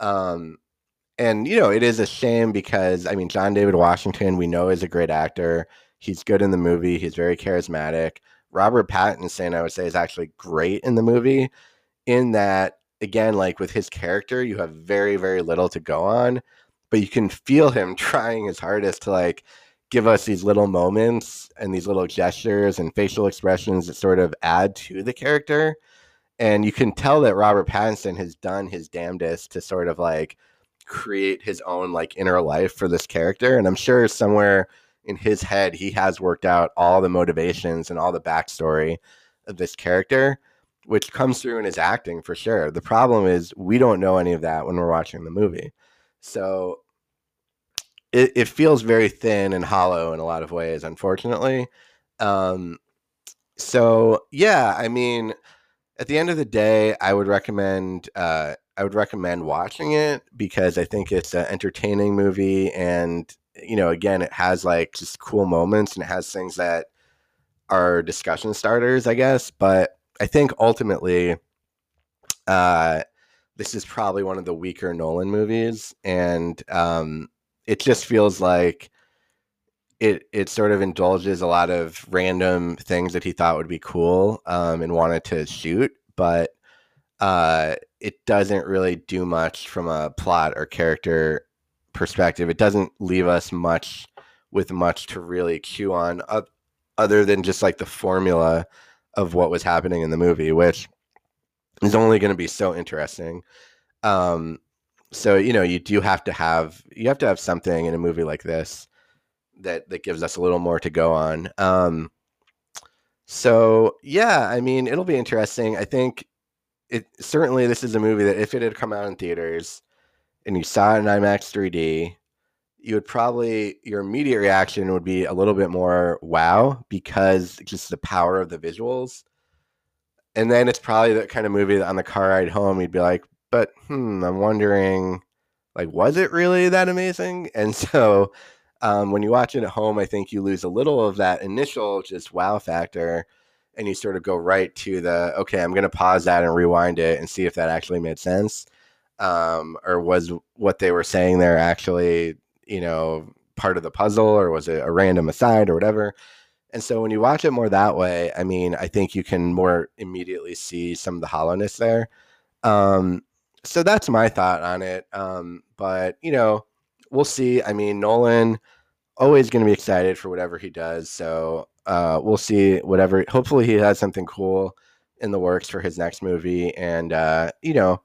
Um, and you know, it is a shame because I mean, John David Washington, we know is a great actor. He's good in the movie. He's very charismatic. Robert Pattinson, I would say, is actually great in the movie. In that, again, like with his character, you have very, very little to go on, but you can feel him trying his hardest to like give us these little moments and these little gestures and facial expressions that sort of add to the character. And you can tell that Robert Pattinson has done his damnedest to sort of like create his own like inner life for this character. And I'm sure somewhere in his head, he has worked out all the motivations and all the backstory of this character, which comes through in his acting for sure. The problem is we don't know any of that when we're watching the movie. So it, it feels very thin and hollow in a lot of ways, unfortunately. Um, so yeah, I mean, at the end of the day, I would recommend uh, I would recommend watching it because I think it's an entertaining movie, and you know, again, it has like just cool moments and it has things that are discussion starters, I guess. But I think ultimately, uh, this is probably one of the weaker Nolan movies, and um, it just feels like it it sort of indulges a lot of random things that he thought would be cool um, and wanted to shoot, but uh, it doesn't really do much from a plot or character perspective. It doesn't leave us much with much to really cue on, uh, other than just like the formula of what was happening in the movie, which is only going to be so interesting. Um, so you know you do have to have you have to have something in a movie like this that that gives us a little more to go on um so yeah i mean it'll be interesting i think it certainly this is a movie that if it had come out in theaters and you saw it in imax 3d you would probably your immediate reaction would be a little bit more wow because just the power of the visuals. And then it's probably the kind of movie that on the car ride home you'd be like, but hmm, I'm wondering, like, was it really that amazing? And so um, when you watch it at home, I think you lose a little of that initial just wow factor, and you sort of go right to the okay, I'm going to pause that and rewind it and see if that actually made sense, um, or was what they were saying there actually, you know, part of the puzzle, or was it a random aside or whatever. And so when you watch it more that way, I mean, I think you can more immediately see some of the hollowness there. Um, so that's my thought on it. Um, but you know, we'll see. I mean, Nolan always going to be excited for whatever he does. So uh, we'll see whatever. Hopefully, he has something cool in the works for his next movie, and uh, you know,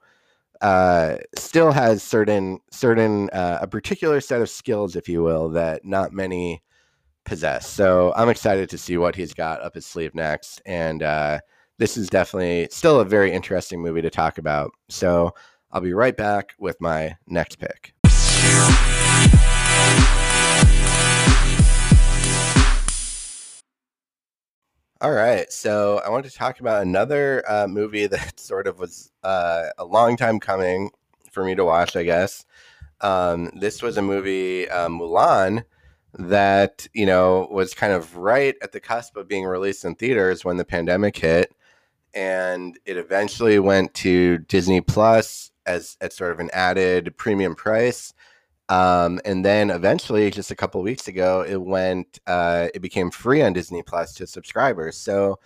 uh, still has certain certain uh, a particular set of skills, if you will, that not many possess. So I'm excited to see what he's got up his sleeve next, and uh, this is definitely still a very interesting movie to talk about. So I'll be right back with my next pick. All right, so I want to talk about another uh, movie that sort of was uh, a long time coming for me to watch, I guess. Um, this was a movie, uh, Mulan, that you know was kind of right at the cusp of being released in theaters when the pandemic hit, and it eventually went to Disney Plus as at sort of an added premium price. Um, and then eventually, just a couple weeks ago, it went. Uh, it became free on Disney Plus to subscribers. So,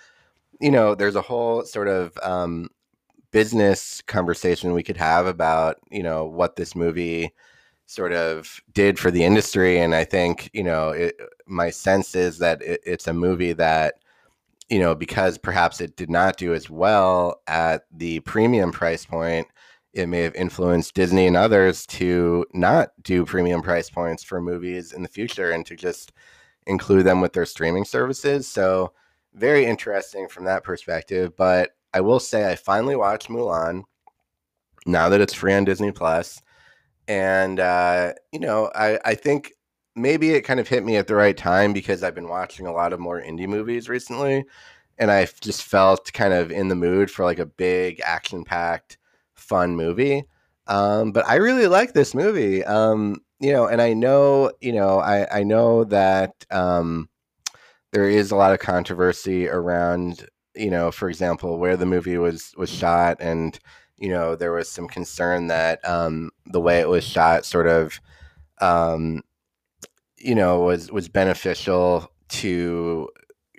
you know, there's a whole sort of um, business conversation we could have about you know what this movie sort of did for the industry. And I think you know, it, my sense is that it, it's a movie that you know because perhaps it did not do as well at the premium price point it may have influenced Disney and others to not do premium price points for movies in the future and to just include them with their streaming services. So, very interesting from that perspective. But I will say, I finally watched Mulan now that it's free on Disney Plus. And, uh, you know, I, I think maybe it kind of hit me at the right time because I've been watching a lot of more indie movies recently. And I just felt kind of in the mood for like a big action packed fun movie. Um, but I really like this movie. Um, you know, and I know, you know, I, I know that um, there is a lot of controversy around, you know, for example, where the movie was was shot, and you know, there was some concern that um, the way it was shot, sort of, um, you know, was was beneficial to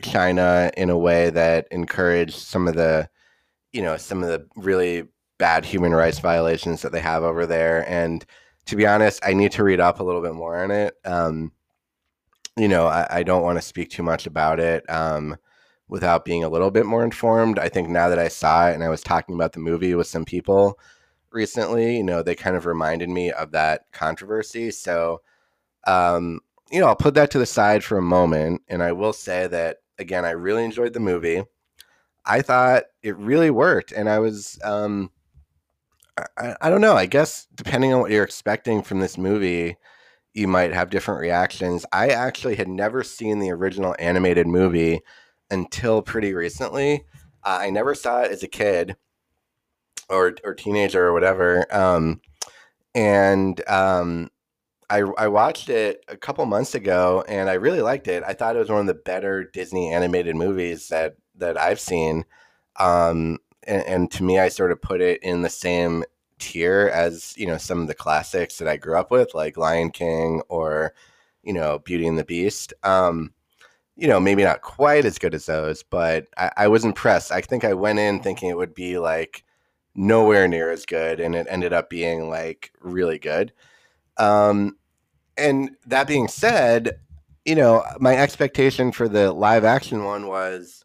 China in a way that encouraged some of the, you know, some of the really bad human rights violations that they have over there. And to be honest, I need to read up a little bit more on it. Um, you know, I, I don't want to speak too much about it um, without being a little bit more informed. I think now that I saw it and I was talking about the movie with some people recently, you know, they kind of reminded me of that controversy. So, um, you know, I'll put that to the side for a moment. And I will say that, again, I really enjoyed the movie. I thought it really worked. And I was, um, I, I don't know. I guess depending on what you're expecting from this movie, you might have different reactions. I actually had never seen the original animated movie until pretty recently. Uh, I never saw it as a kid or or teenager or whatever. Um, and um, I I watched it a couple months ago, and I really liked it. I thought it was one of the better Disney animated movies that that I've seen. Um, and, and to me, I sort of put it in the same tier as you know some of the classics that I grew up with, like Lion King or you know Beauty and the Beast. Um, you know, maybe not quite as good as those, but I, I, was impressed. I think I went in thinking it would be like nowhere near as good, and it ended up being like really good. Um, and that being said, you know, my expectation for the live action one was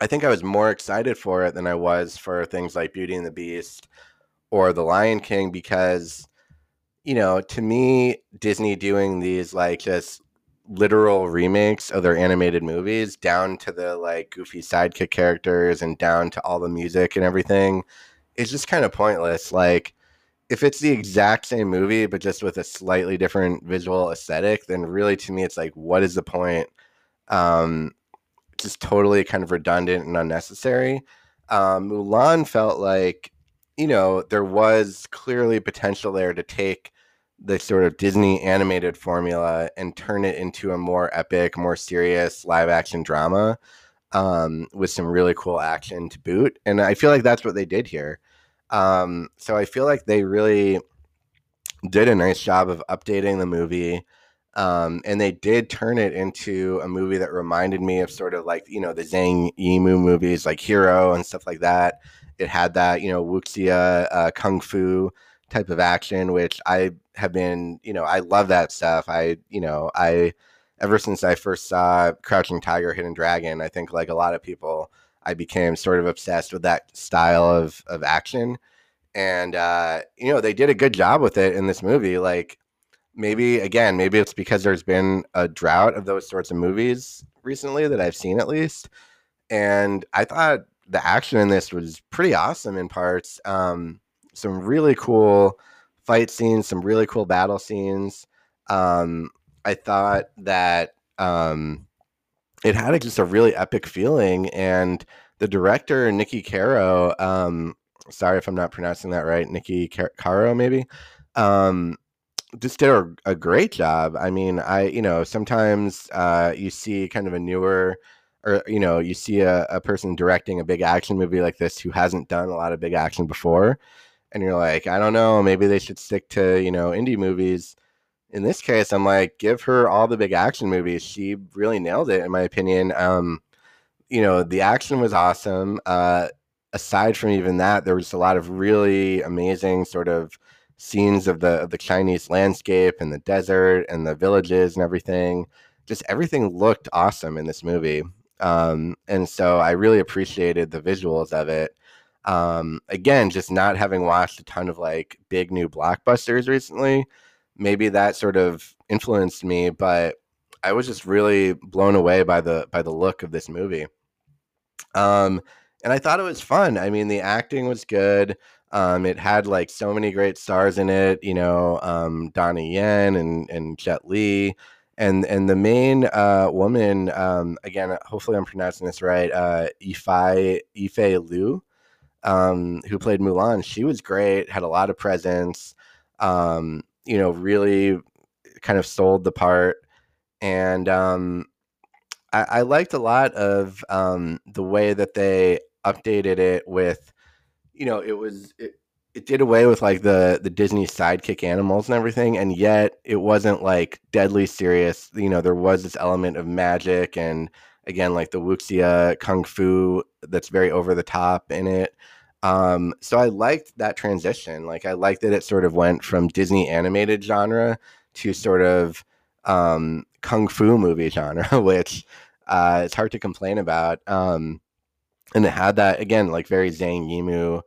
I think I was more excited for it than I was for things like Beauty and the Beast or The Lion King because, you know, to me, Disney doing these like just literal remakes of their animated movies down to the like goofy sidekick characters and down to all the music and everything is just kind of pointless. Like, if it's the exact same movie but just with a slightly different visual aesthetic, then really to me it's like, what is the point? Um, just totally kind of redundant and unnecessary. Um, Mulan felt like, you know, there was clearly potential there to take the sort of Disney animated formula and turn it into a more epic, more serious live action drama um, with some really cool action to boot. And I feel like that's what they did here. Um, so I feel like they really did a nice job of updating the movie. Um, and they did turn it into a movie that reminded me of sort of like, you know, the Zhang Yimou movies like Hero and stuff like that. It had that, you know, wuxia uh, kung fu type of action, which I have been, you know, I love that stuff. I, you know, I, ever since I first saw Crouching Tiger, Hidden Dragon, I think like a lot of people, I became sort of obsessed with that style of of action. And uh, you know, they did a good job with it in this movie. Like maybe again, maybe it's because there's been a drought of those sorts of movies recently that I've seen at least. And I thought the action in this was pretty awesome in parts. Um, some really cool fight scenes, some really cool battle scenes. Um, I thought that um, it had a, just a really epic feeling, and the director Niki Caro, um, sorry if I'm not pronouncing that right, Niki Caro maybe, um, just did a, a, great job. I mean, I you know sometimes uh, you see kind of a newer or you know you see a, a person directing a big action movie like this who hasn't done a lot of big action before and you're like i don't know maybe they should stick to you know indie movies in this case, I'm like, give her all the big action movies. She really nailed it, in my opinion. Um, you know, the action was awesome. Uh, aside from even that, there was a lot of really amazing sort of scenes of the of the Chinese landscape and the desert and the villages and everything. Just everything looked awesome in this movie. Um, and so I really appreciated the visuals of it. Um, again, just not having watched a ton of like big new blockbusters recently maybe that sort of influenced me, but I was just really blown away by the by the look of this movie. Um, and I thought it was fun. I mean, the acting was good. Um, it had like so many great stars in it, you know, um, Donnie Yen and and Jet Li, and and the main uh, woman, um, again, hopefully I'm pronouncing this right, uh, Yifei Yifei Liu, um, who played Mulan. She was great, had a lot of presence. Um, you know, really kind of sold the part. And um, I, I liked a lot of um, the way that they updated it with, you know, it was it, it did away with like the the Disney sidekick animals and everything, and yet it wasn't like deadly serious. You know, there was this element of magic and again like the wuxia kung fu that's very over the top in it. Um, so I liked that transition. Like I liked that it sort of went from Disney animated genre to sort of um, kung fu movie genre, which uh, it's hard to complain about. Um, and it had that again, like very Zhang Yimou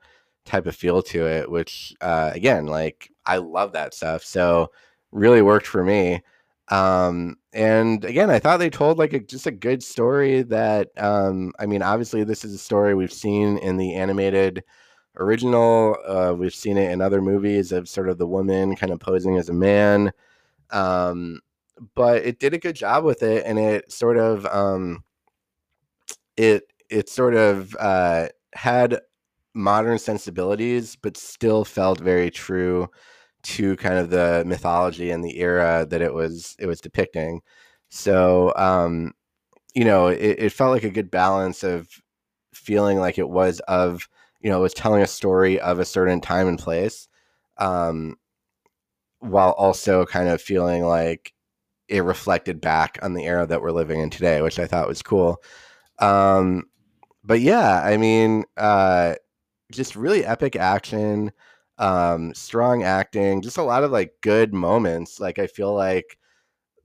type of feel to it, which uh, again, like I love that stuff. So really worked for me. Um, and again, I thought they told like a, just a good story that, um, I mean, obviously this is a story we've seen in the animated original. Uh, we've seen it in other movies of sort of the woman kind of posing as a man. Um, but it did a good job with it. And it sort of, um, it, it sort of, uh, had modern sensibilities, but still felt very true to kind of the mythology and the era that it was it was depicting. So um, you know, it, it felt like a good balance of feeling like it was of you know it was telling a story of a certain time and place, um, while also kind of feeling like it reflected back on the era that we're living in today, which I thought was cool. Um, but yeah, I mean, uh, just really epic action um strong acting just a lot of like good moments like i feel like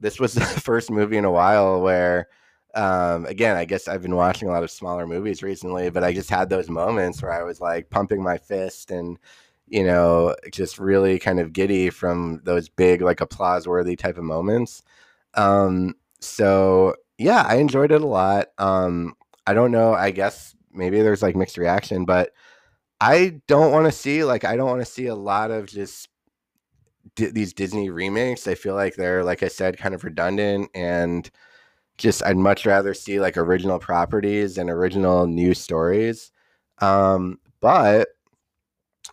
this was the first movie in a while where um again i guess i've been watching a lot of smaller movies recently but i just had those moments where i was like pumping my fist and you know just really kind of giddy from those big like applause worthy type of moments. Um so yeah i enjoyed it a lot. Um i don't know i guess maybe there's like mixed reaction but I don't want to see like I don't want to see a lot of just d- these Disney remakes. I feel like they're like I said kind of redundant and just I'd much rather see like original properties and original new stories. Um, but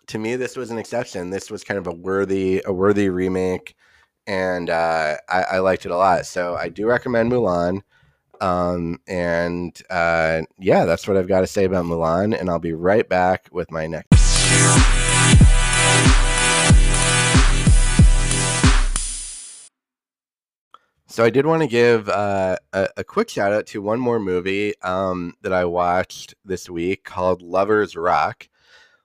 to me, this was an exception. This was kind of a worthy a worthy remake, and uh, I, I liked it a lot. So I do recommend Mulan. Um, and uh, yeah, that's what I've got to say about Mulan. And I'll be right back with my next. So I did want to give uh, a, a, quick shout out to one more movie um, that I watched this week called Lovers Rock,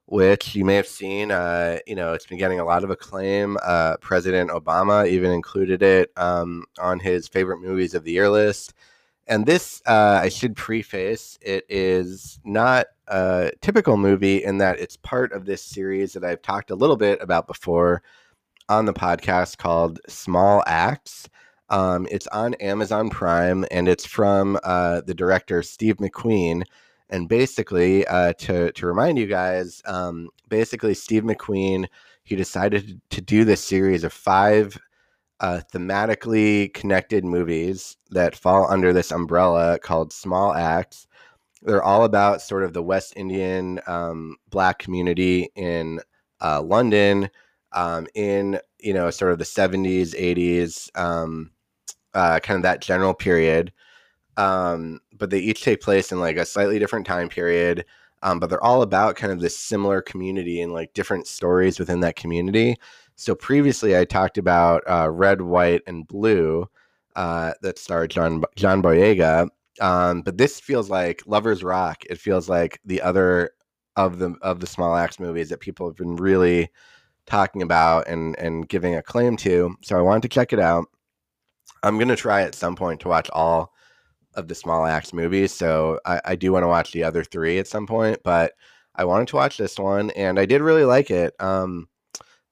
which you may have seen. Uh, you know, it's been getting a lot of acclaim. Uh, President Obama even included it um, on his favorite movies of the year list. And this, uh, I should preface, it is not a typical movie in that it's part of this series that I've talked a little bit about before on the podcast called Small Axe. Um, it's on Amazon Prime and it's from uh, the director Steve McQueen. And basically, uh, to to remind you guys, um, basically Steve McQueen he decided to do this series of five uh, thematically connected movies that fall under this umbrella called Small Axe. They're all about sort of the West Indian um, Black community in uh, London, um, in you know sort of the seventies, eighties, um, uh, kind of that general period. Um, but they each take place in like a slightly different time period. Um, but they're all about kind of this similar community and like different stories within that community. So previously, I talked about uh, Red, White, and Blue uh, that starred John John Boyega. Um, but this feels like Lovers Rock. It feels like the other of the of the Small Axe movies that people have been really talking about and and giving acclaim to. So I wanted to check it out. I'm gonna try at some point to watch all of the Small Axe movies. So I, I do want to watch the other three at some point, but I wanted to watch this one and I did really like it. Um,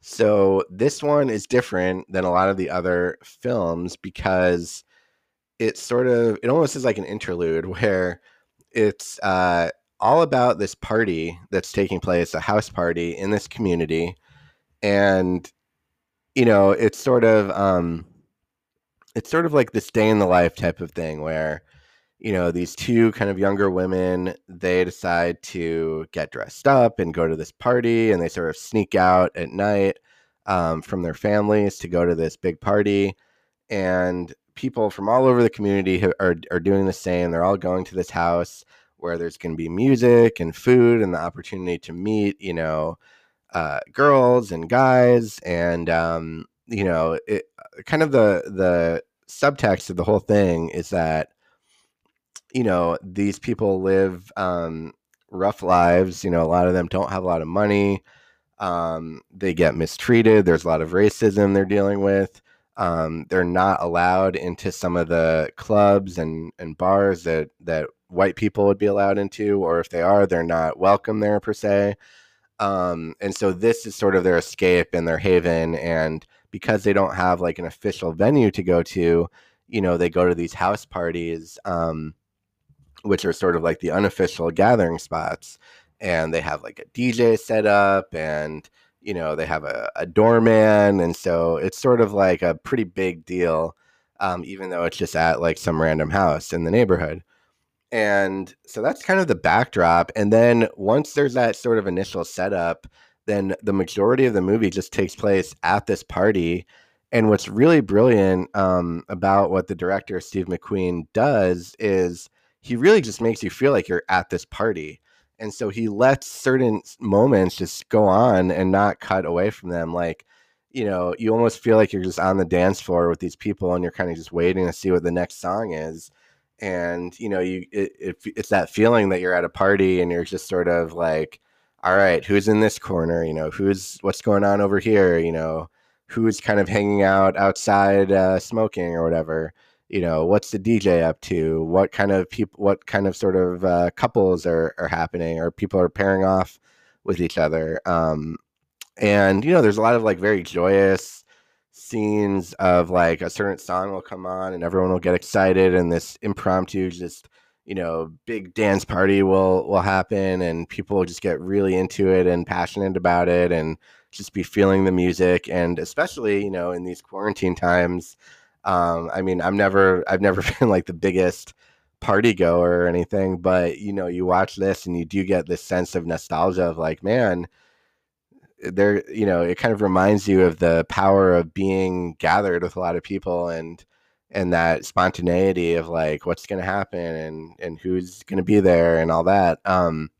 so this one is different than a lot of the other films because it's sort of it almost is like an interlude where it's uh, all about this party that's taking place, a house party in this community, and you know it's sort of um, it's sort of like this day in the life type of thing where you know these two kind of younger women they decide to get dressed up and go to this party and they sort of sneak out at night um, from their families to go to this big party and people from all over the community are, are doing the same. They're all going to this house where there's going to be music and food and the opportunity to meet you know uh, girls and guys and um, you know it, kind of the the subtext of the whole thing is that you know, these people live um, rough lives. You know, a lot of them don't have a lot of money. Um, they get mistreated. There's a lot of racism they're dealing with. Um, they're not allowed into some of the clubs and, and bars that, that white people would be allowed into, or if they are, they're not welcome there per se. Um, and so this is sort of their escape and their haven. And because they don't have like an official venue to go to, you know, they go to these house parties. Um, which are sort of like the unofficial gathering spots. And they have like a DJ set up and, you know, they have a, a doorman. And so it's sort of like a pretty big deal, um, even though it's just at like some random house in the neighborhood. And so that's kind of the backdrop. And then once there's that sort of initial setup, then the majority of the movie just takes place at this party. And what's really brilliant um, about what the director Steve McQueen does is he really just makes you feel like you're at this party. And so he lets certain moments just go on and not cut away from them. Like, you know, you almost feel like you're just on the dance floor with these people and you're kind of just waiting to see what the next song is. And, you know, you it, it, it's that feeling that you're at a party and you're just sort of like, all right, who's in this corner? You know, who's what's going on over here? You know, who's kind of hanging out outside uh, smoking or whatever you know what's the dj up to? What kind of people what kind of sort of uh, couples are, are happening? Or people are pairing off with each other? Um, and you know there's a lot of like very joyous scenes of like a certain song will come on and everyone will get excited and this impromptu just you know, big dance party will will happen, and people will just get really into it and passionate about it, and just be feeling the music, and especially you know in these quarantine times. Um, I mean, I'm never I've never been like the biggest party goer or anything, but you know, you watch this and you do get this sense of nostalgia of like, man, there, you know, it kind of reminds you of the power of being gathered with a lot of people and and that spontaneity of like what's going to happen and and who's going to be there and all that. Um,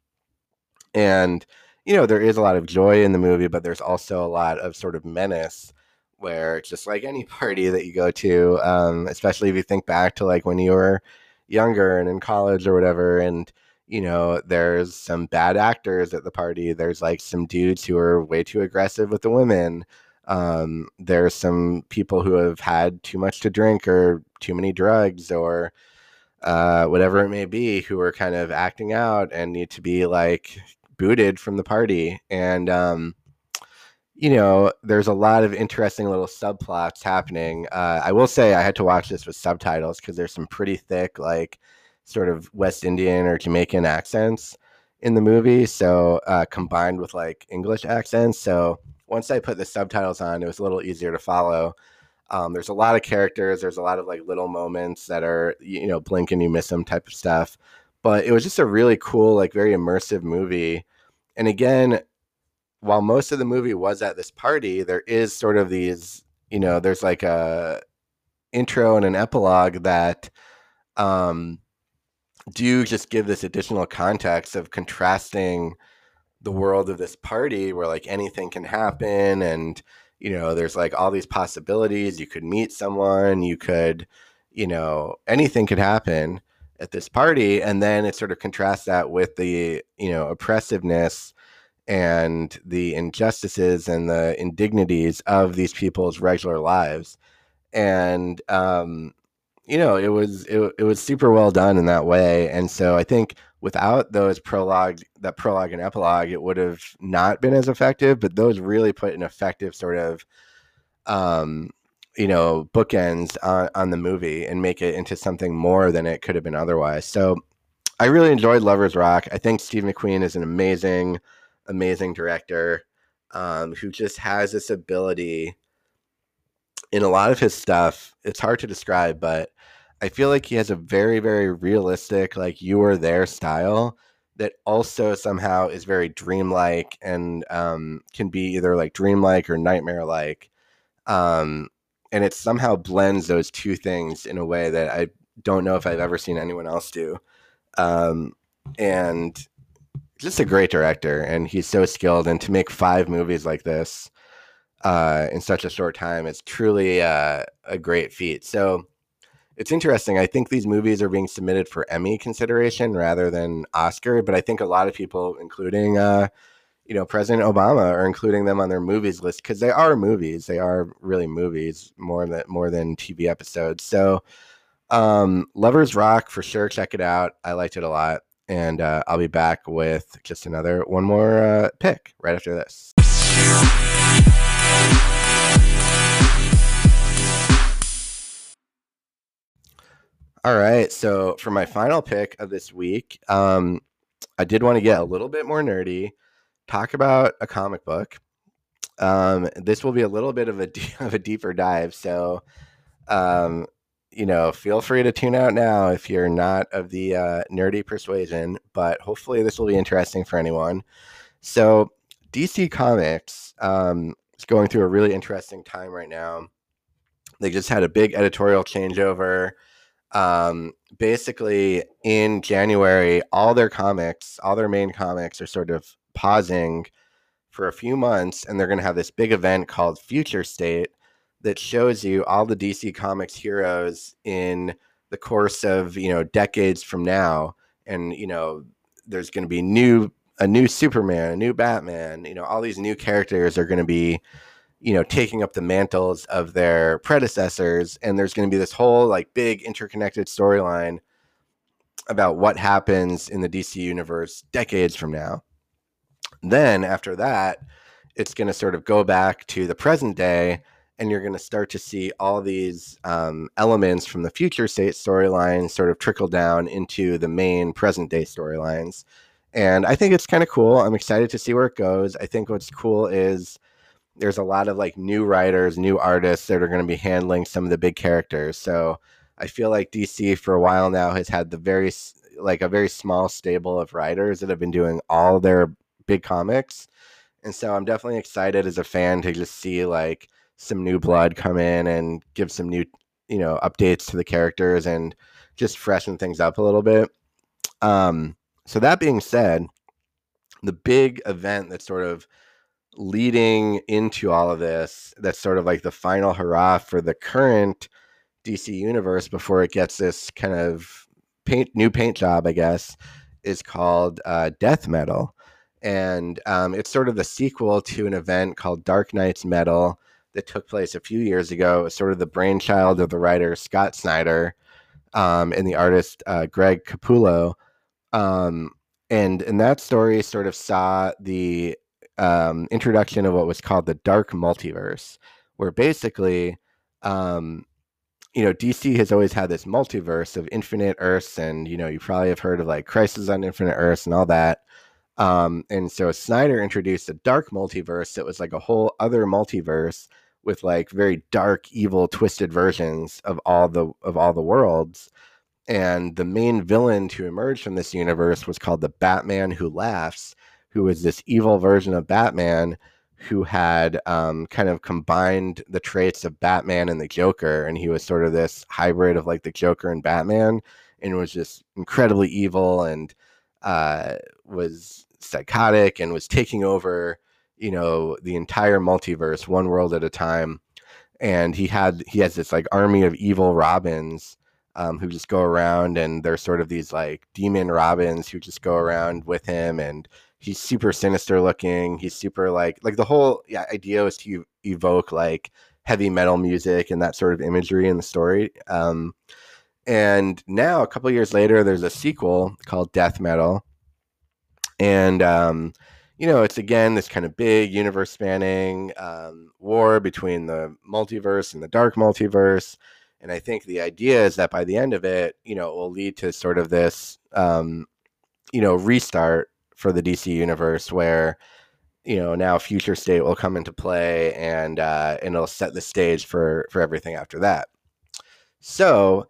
and you know, there is a lot of joy in the movie, but there's also a lot of sort of menace where just like any party that you go to, um, especially if you think back to like when you were younger and in college or whatever and you know there's some bad actors at the party there's like some dudes who are way too aggressive with the women um, there's some people who have had too much to drink or too many drugs or uh, whatever it may be who are kind of acting out and need to be like booted from the party and um, you know, there's a lot of interesting little subplots happening. Uh, I will say I had to watch this with subtitles because there's some pretty thick, like, sort of West Indian or Jamaican accents in the movie. So, uh, combined with like English accents. So, once I put the subtitles on, it was a little easier to follow. Um, there's a lot of characters. There's a lot of like little moments that are, you know, blink and you miss them type of stuff. But it was just a really cool, like, very immersive movie. And again, while most of the movie was at this party, there is sort of these, you know, there's like a intro and an epilogue that um, do just give this additional context of contrasting the world of this party where like anything can happen and you know there's like all these possibilities. You could meet someone you could you know anything could happen at this party. And then it sort of contrasts that with the you know oppressiveness and the injustices and the indignities of these people's regular lives. And um, you know it was it, it was super well done in that way. And so i think without those prologue that prologue and epilogue it would have not been as effective but those really put an effective sort of um, you know bookends on, on the movie and make it into something more than it could have been otherwise. So i really enjoyed lovers rock. I think steve mcqueen is an amazing amazing director um, who just has this ability in a lot of his stuff. It's hard to describe, but I feel like he has a very, very realistic, like you are there style that also somehow is very dreamlike and um, can be either like dreamlike or nightmare like. Um, and it somehow blends those two things in a way that I don't know if I've ever seen anyone else do. Um, and just a great director, and he's so skilled. And to make five movies like this uh, in such a short time is truly uh, a great feat. So it's interesting. I think these movies are being submitted for Emmy consideration rather than Oscar, but I think a lot of people, including uh, you know President Obama, are including them on their movies list because they are movies. They are really movies more than more than TV episodes. So um, Lovers Rock for sure. Check it out. I liked it a lot and uh, I'll be back with just another one more uh, pick right after this. All right, so for my final pick of this week, um, I did want to get a little bit more nerdy, talk about a comic book. Um, this will be a little bit of a of a deeper dive, so um, you know, feel free to tune out now if you're not of the uh, nerdy persuasion, but hopefully this will be interesting for anyone. So, DC Comics um, is going through a really interesting time right now. They just had a big editorial changeover. Um, basically, in January, all their comics, all their main comics, are sort of pausing for a few months, and they're going to have this big event called Future State that shows you all the DC Comics heroes in the course of you know decades from now, and you know there's going to be new a new Superman, a new Batman. You know all these new characters are going to be you know taking up the mantles of their predecessors, and there's going to be this whole like big interconnected storyline about what happens in the DC universe decades from now. Then after that, it's going to sort of go back to the present day and you're going to start to see all these um, elements from the future state storyline sort of trickle down into the main present day storylines. And I think it's kind of cool. I'm excited to see where it goes. I think what's cool is there's a lot of like new writers, new artists that are going to be handling some of the big characters. So I feel like DC for a while now has had the very like a very small stable of writers that have been doing all their big comics. And so I'm definitely excited as a fan to just see like some new blood come in and give some new, you know, updates to the characters and just freshen things up a little bit. Um, so that being said, the big event that's sort of leading into all of this, that's sort of like the final hurrah for the current DC universe before it gets this kind of paint new paint job, I guess, is called uh, Death Metal, and um, it's sort of the sequel to an event called Dark Nights Metal that took place a few years ago. Sort of the brainchild of the writer Scott Snyder um, and the artist uh, Greg Capullo. Um, and and that story sort of saw the um, introduction of what was called the Dark Multiverse, where basically, um, you know, DC has always had this multiverse of infinite Earths, and you know, you probably have heard of like Crisis on Infinite Earths and all that. Um, and so Snyder introduced a dark multiverse that was like a whole other multiverse with like very dark, evil, twisted versions of all the of all the worlds. And the main villain to emerge from this universe was called the Batman Who Laughs, who was this evil version of Batman who had um, kind of combined the traits of Batman and the Joker, and he was sort of this hybrid of like the Joker and Batman, and was just incredibly evil and uh, was psychotic and was taking over you know the entire multiverse one world at a time. And he had he has this like army of evil robins um, who just go around and they're sort of these like demon robins who just go around with him. And he's super sinister looking. He's super like like the whole yeah, idea was to evoke like heavy metal music and that sort of imagery in the story. Um, and now a couple years later there's a sequel called death metal and um, you know, it's again this kind of big universe spanning um, war between the multiverse and the dark multiverse. And I think the idea is that by the end of it, you know, it will lead to sort of this, um, you know, restart for the DC universe where, you know, now future state will come into play and uh, and it'll set the stage for for everything after that. So,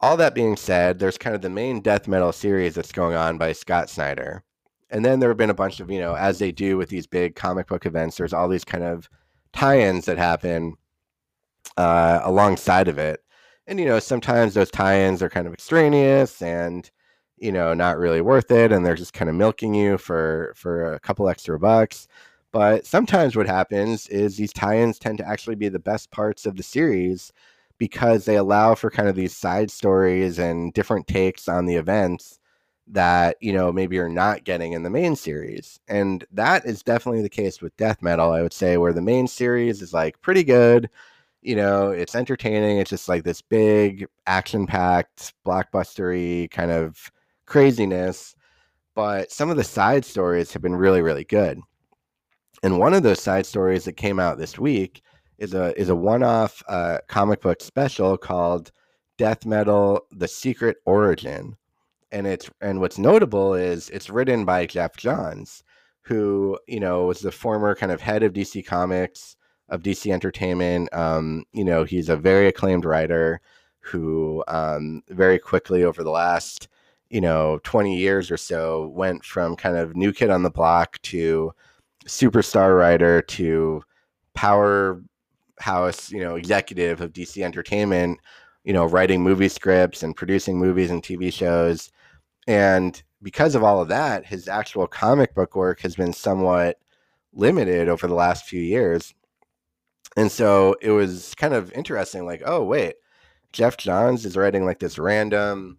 all that being said, there's kind of the main death metal series that's going on by Scott Snyder and then there have been a bunch of you know as they do with these big comic book events there's all these kind of tie-ins that happen uh, alongside of it. And you know sometimes those tie-ins are kind of extraneous and you know not really worth it and they're just kind of milking you for for a couple extra bucks. But sometimes what happens is these tie-ins tend to actually be the best parts of the series because they allow for kind of these side stories and different takes on the events that you know maybe you're not getting in the main series and that is definitely the case with death metal i would say where the main series is like pretty good you know it's entertaining it's just like this big action packed blockbustery kind of craziness but some of the side stories have been really really good and one of those side stories that came out this week is a is a one-off uh, comic book special called death metal the secret origin and it's and what's notable is it's written by Geoff Johns, who you know was the former kind of head of DC Comics of DC Entertainment. Um, you know, he's a very acclaimed writer who um, very quickly over the last you know 20 years or so went from kind of new kid on the block to superstar writer to powerhouse you know executive of DC Entertainment you know writing movie scripts and producing movies and TV shows and because of all of that, his actual comic book work has been somewhat limited over the last few years. And so it was kind of interesting like, oh, wait, Geoff Johns is writing like this random,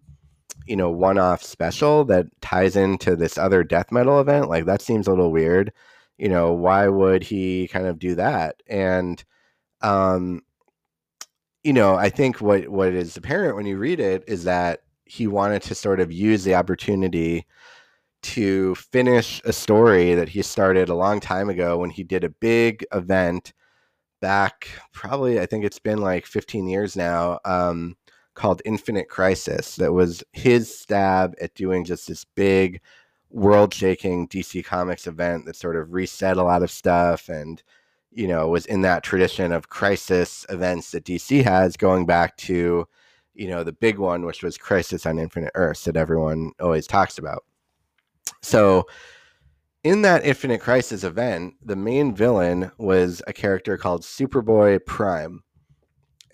you know, one off special that ties into this other death metal event. Like, that seems a little weird. You know, why would he kind of do that? And, um, you know, I think what what is apparent when you read it is that he wanted to sort of use the opportunity to finish a story that he started a long time ago when he did a big event back probably I think it's been like 15 years now um, called Infinite Crisis that was his stab at doing just this big world shaking DC Comics event that sort of reset a lot of stuff and you know was in that tradition of crisis events that DC has going back to you know the big one which was Crisis on Infinite Earths that everyone always talks about. So in that Infinite Crisis event, the main villain was a character called Superboy Prime.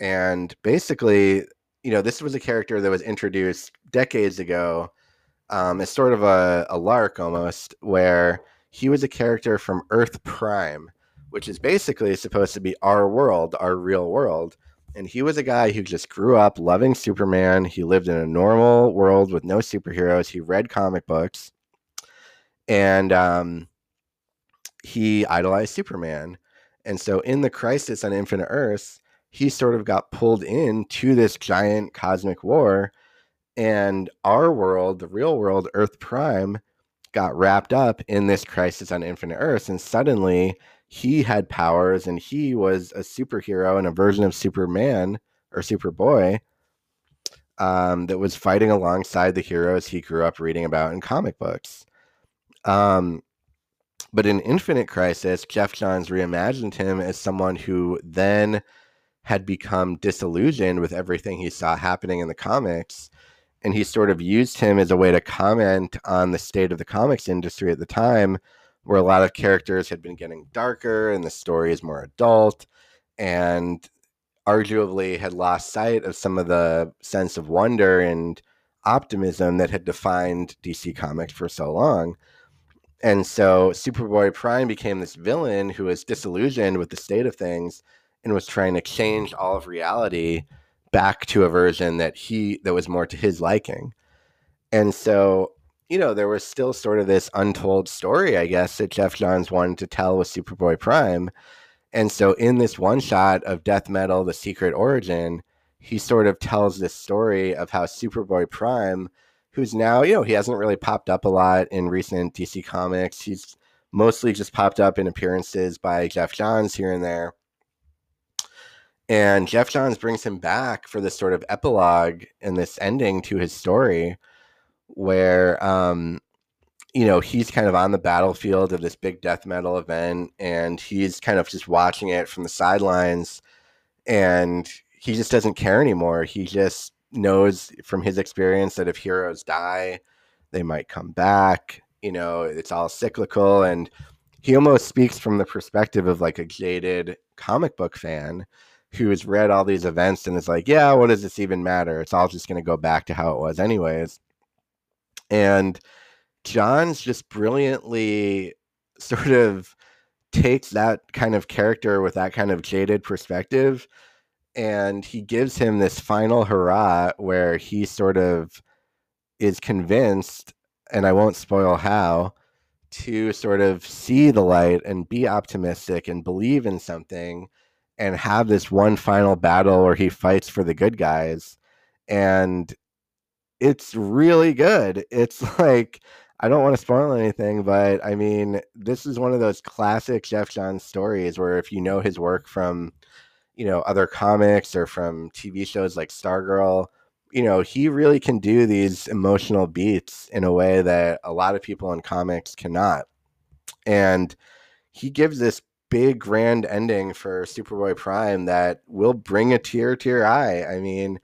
And basically, you know, this was a character that was introduced decades ago um, as sort of a, a lark almost, where he was a character from Earth Prime, which is basically supposed to be our world, our real world. And he was a guy who just grew up loving Superman. He lived in a normal world with no superheroes. He read comic books and um, he idolized Superman. And so in the crisis on Infinite Earths, he sort of got pulled into this giant cosmic war. And our world, the real world, Earth Prime, got wrapped up in this crisis on Infinite Earths. And suddenly he had powers and he was a superhero and a version of Superman or Superboy um, that was fighting alongside the heroes he grew up reading about in comic books. Um, but in Infinite Crisis, Geoff Johns reimagined him as someone who then had become disillusioned with everything he saw happening in the comics. And he sort of used him as a way to comment on the state of the comics industry at the time, where a lot of characters had been getting darker and the story is more adult, and arguably had lost sight of some of the sense of wonder and optimism that had defined DC Comics for so long. And so Superboy Prime became this villain who was disillusioned with the state of things and was trying to change all of reality back to a version that he that was more to his liking. And so, you know, there was still sort of this untold story, I guess, that Geoff Johns wanted to tell with Superboy Prime. And so in this one shot of Death Metal, the secret origin, he sort of tells this story of how Superboy Prime who's now, you know, he hasn't really popped up a lot in recent DC comics. He's mostly just popped up in appearances by Geoff Johns here and there. And Geoff Johns brings him back for this sort of epilogue and this ending to his story where um you know, he's kind of on the battlefield of this big death metal event and he's kind of just watching it from the sidelines and he just doesn't care anymore. He just knows from his experience that if heroes die, they might come back. You know, it's all cyclical. And he almost speaks from the perspective of like a jaded comic book fan who has read all these events and is like, yeah, what does this even matter? It's all just going to go back to how it was, anyways. And Johns just brilliantly sort of takes that kind of character with that kind of jaded perspective and he gives him this final hurrah where he sort of is convinced, and I won't spoil how, to sort of see the light and be optimistic and believe in something and have this one final battle where he fights for the good guys. And it's really good. It's like, I don't want to spoil anything, but I mean, this is one of those classic Geoff Johns stories where if you know his work from you know other comics or from TV shows like Stargirl, you know, he really can do these emotional beats in a way that a lot of people in comics cannot. And he gives this big grand ending for Superboy Prime that will bring a tear to your eye. I mean,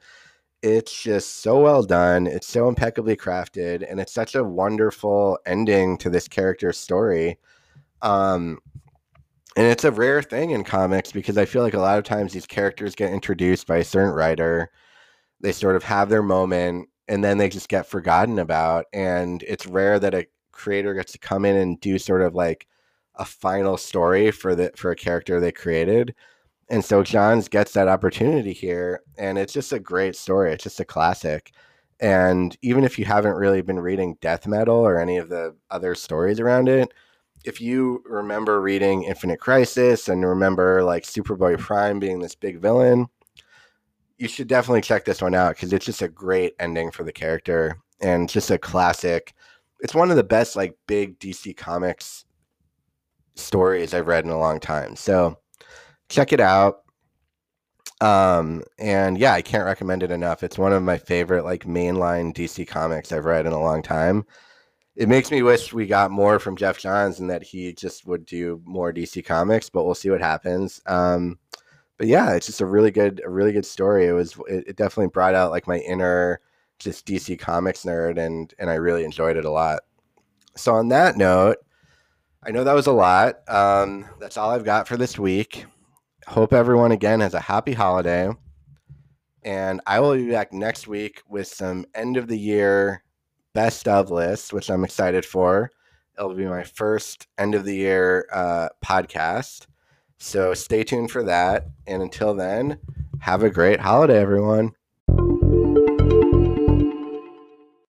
it's just so well done. It's so impeccably crafted, and it's such a wonderful ending to this character's story. Um, and it's a rare thing in comics because I feel like a lot of times these characters get introduced by a certain writer, they sort of have their moment, and then they just get forgotten about. And it's rare that a creator gets to come in and do sort of like a final story for the for a character they created. And so Johns gets that opportunity here, and it's just a great story. It's just a classic. And even if you haven't really been reading death metal or any of the other stories around it, if you remember reading Infinite Crisis and remember like Superboy Prime being this big villain, you should definitely check this one out because it's just a great ending for the character and just a classic. It's one of the best like big DC Comics stories I've read in a long time. So check it out. Um, and yeah, I can't recommend it enough. It's one of my favorite like mainline DC comics I've read in a long time. It makes me wish we got more from Geoff Johns and that he just would do more DC comics, but we'll see what happens. Um, but yeah, it's just a really good, a really good story. It was, it, it definitely brought out like my inner just DC comics nerd, and and I really enjoyed it a lot. So on that note, I know that was a lot. Um, that's all I've got for this week. Hope everyone again has a happy holiday. And I will be back next week with some end of the year best of lists, which I'm excited for. It'll be my first end of the year uh, podcast. So stay tuned for that. And until then, have a great holiday, everyone.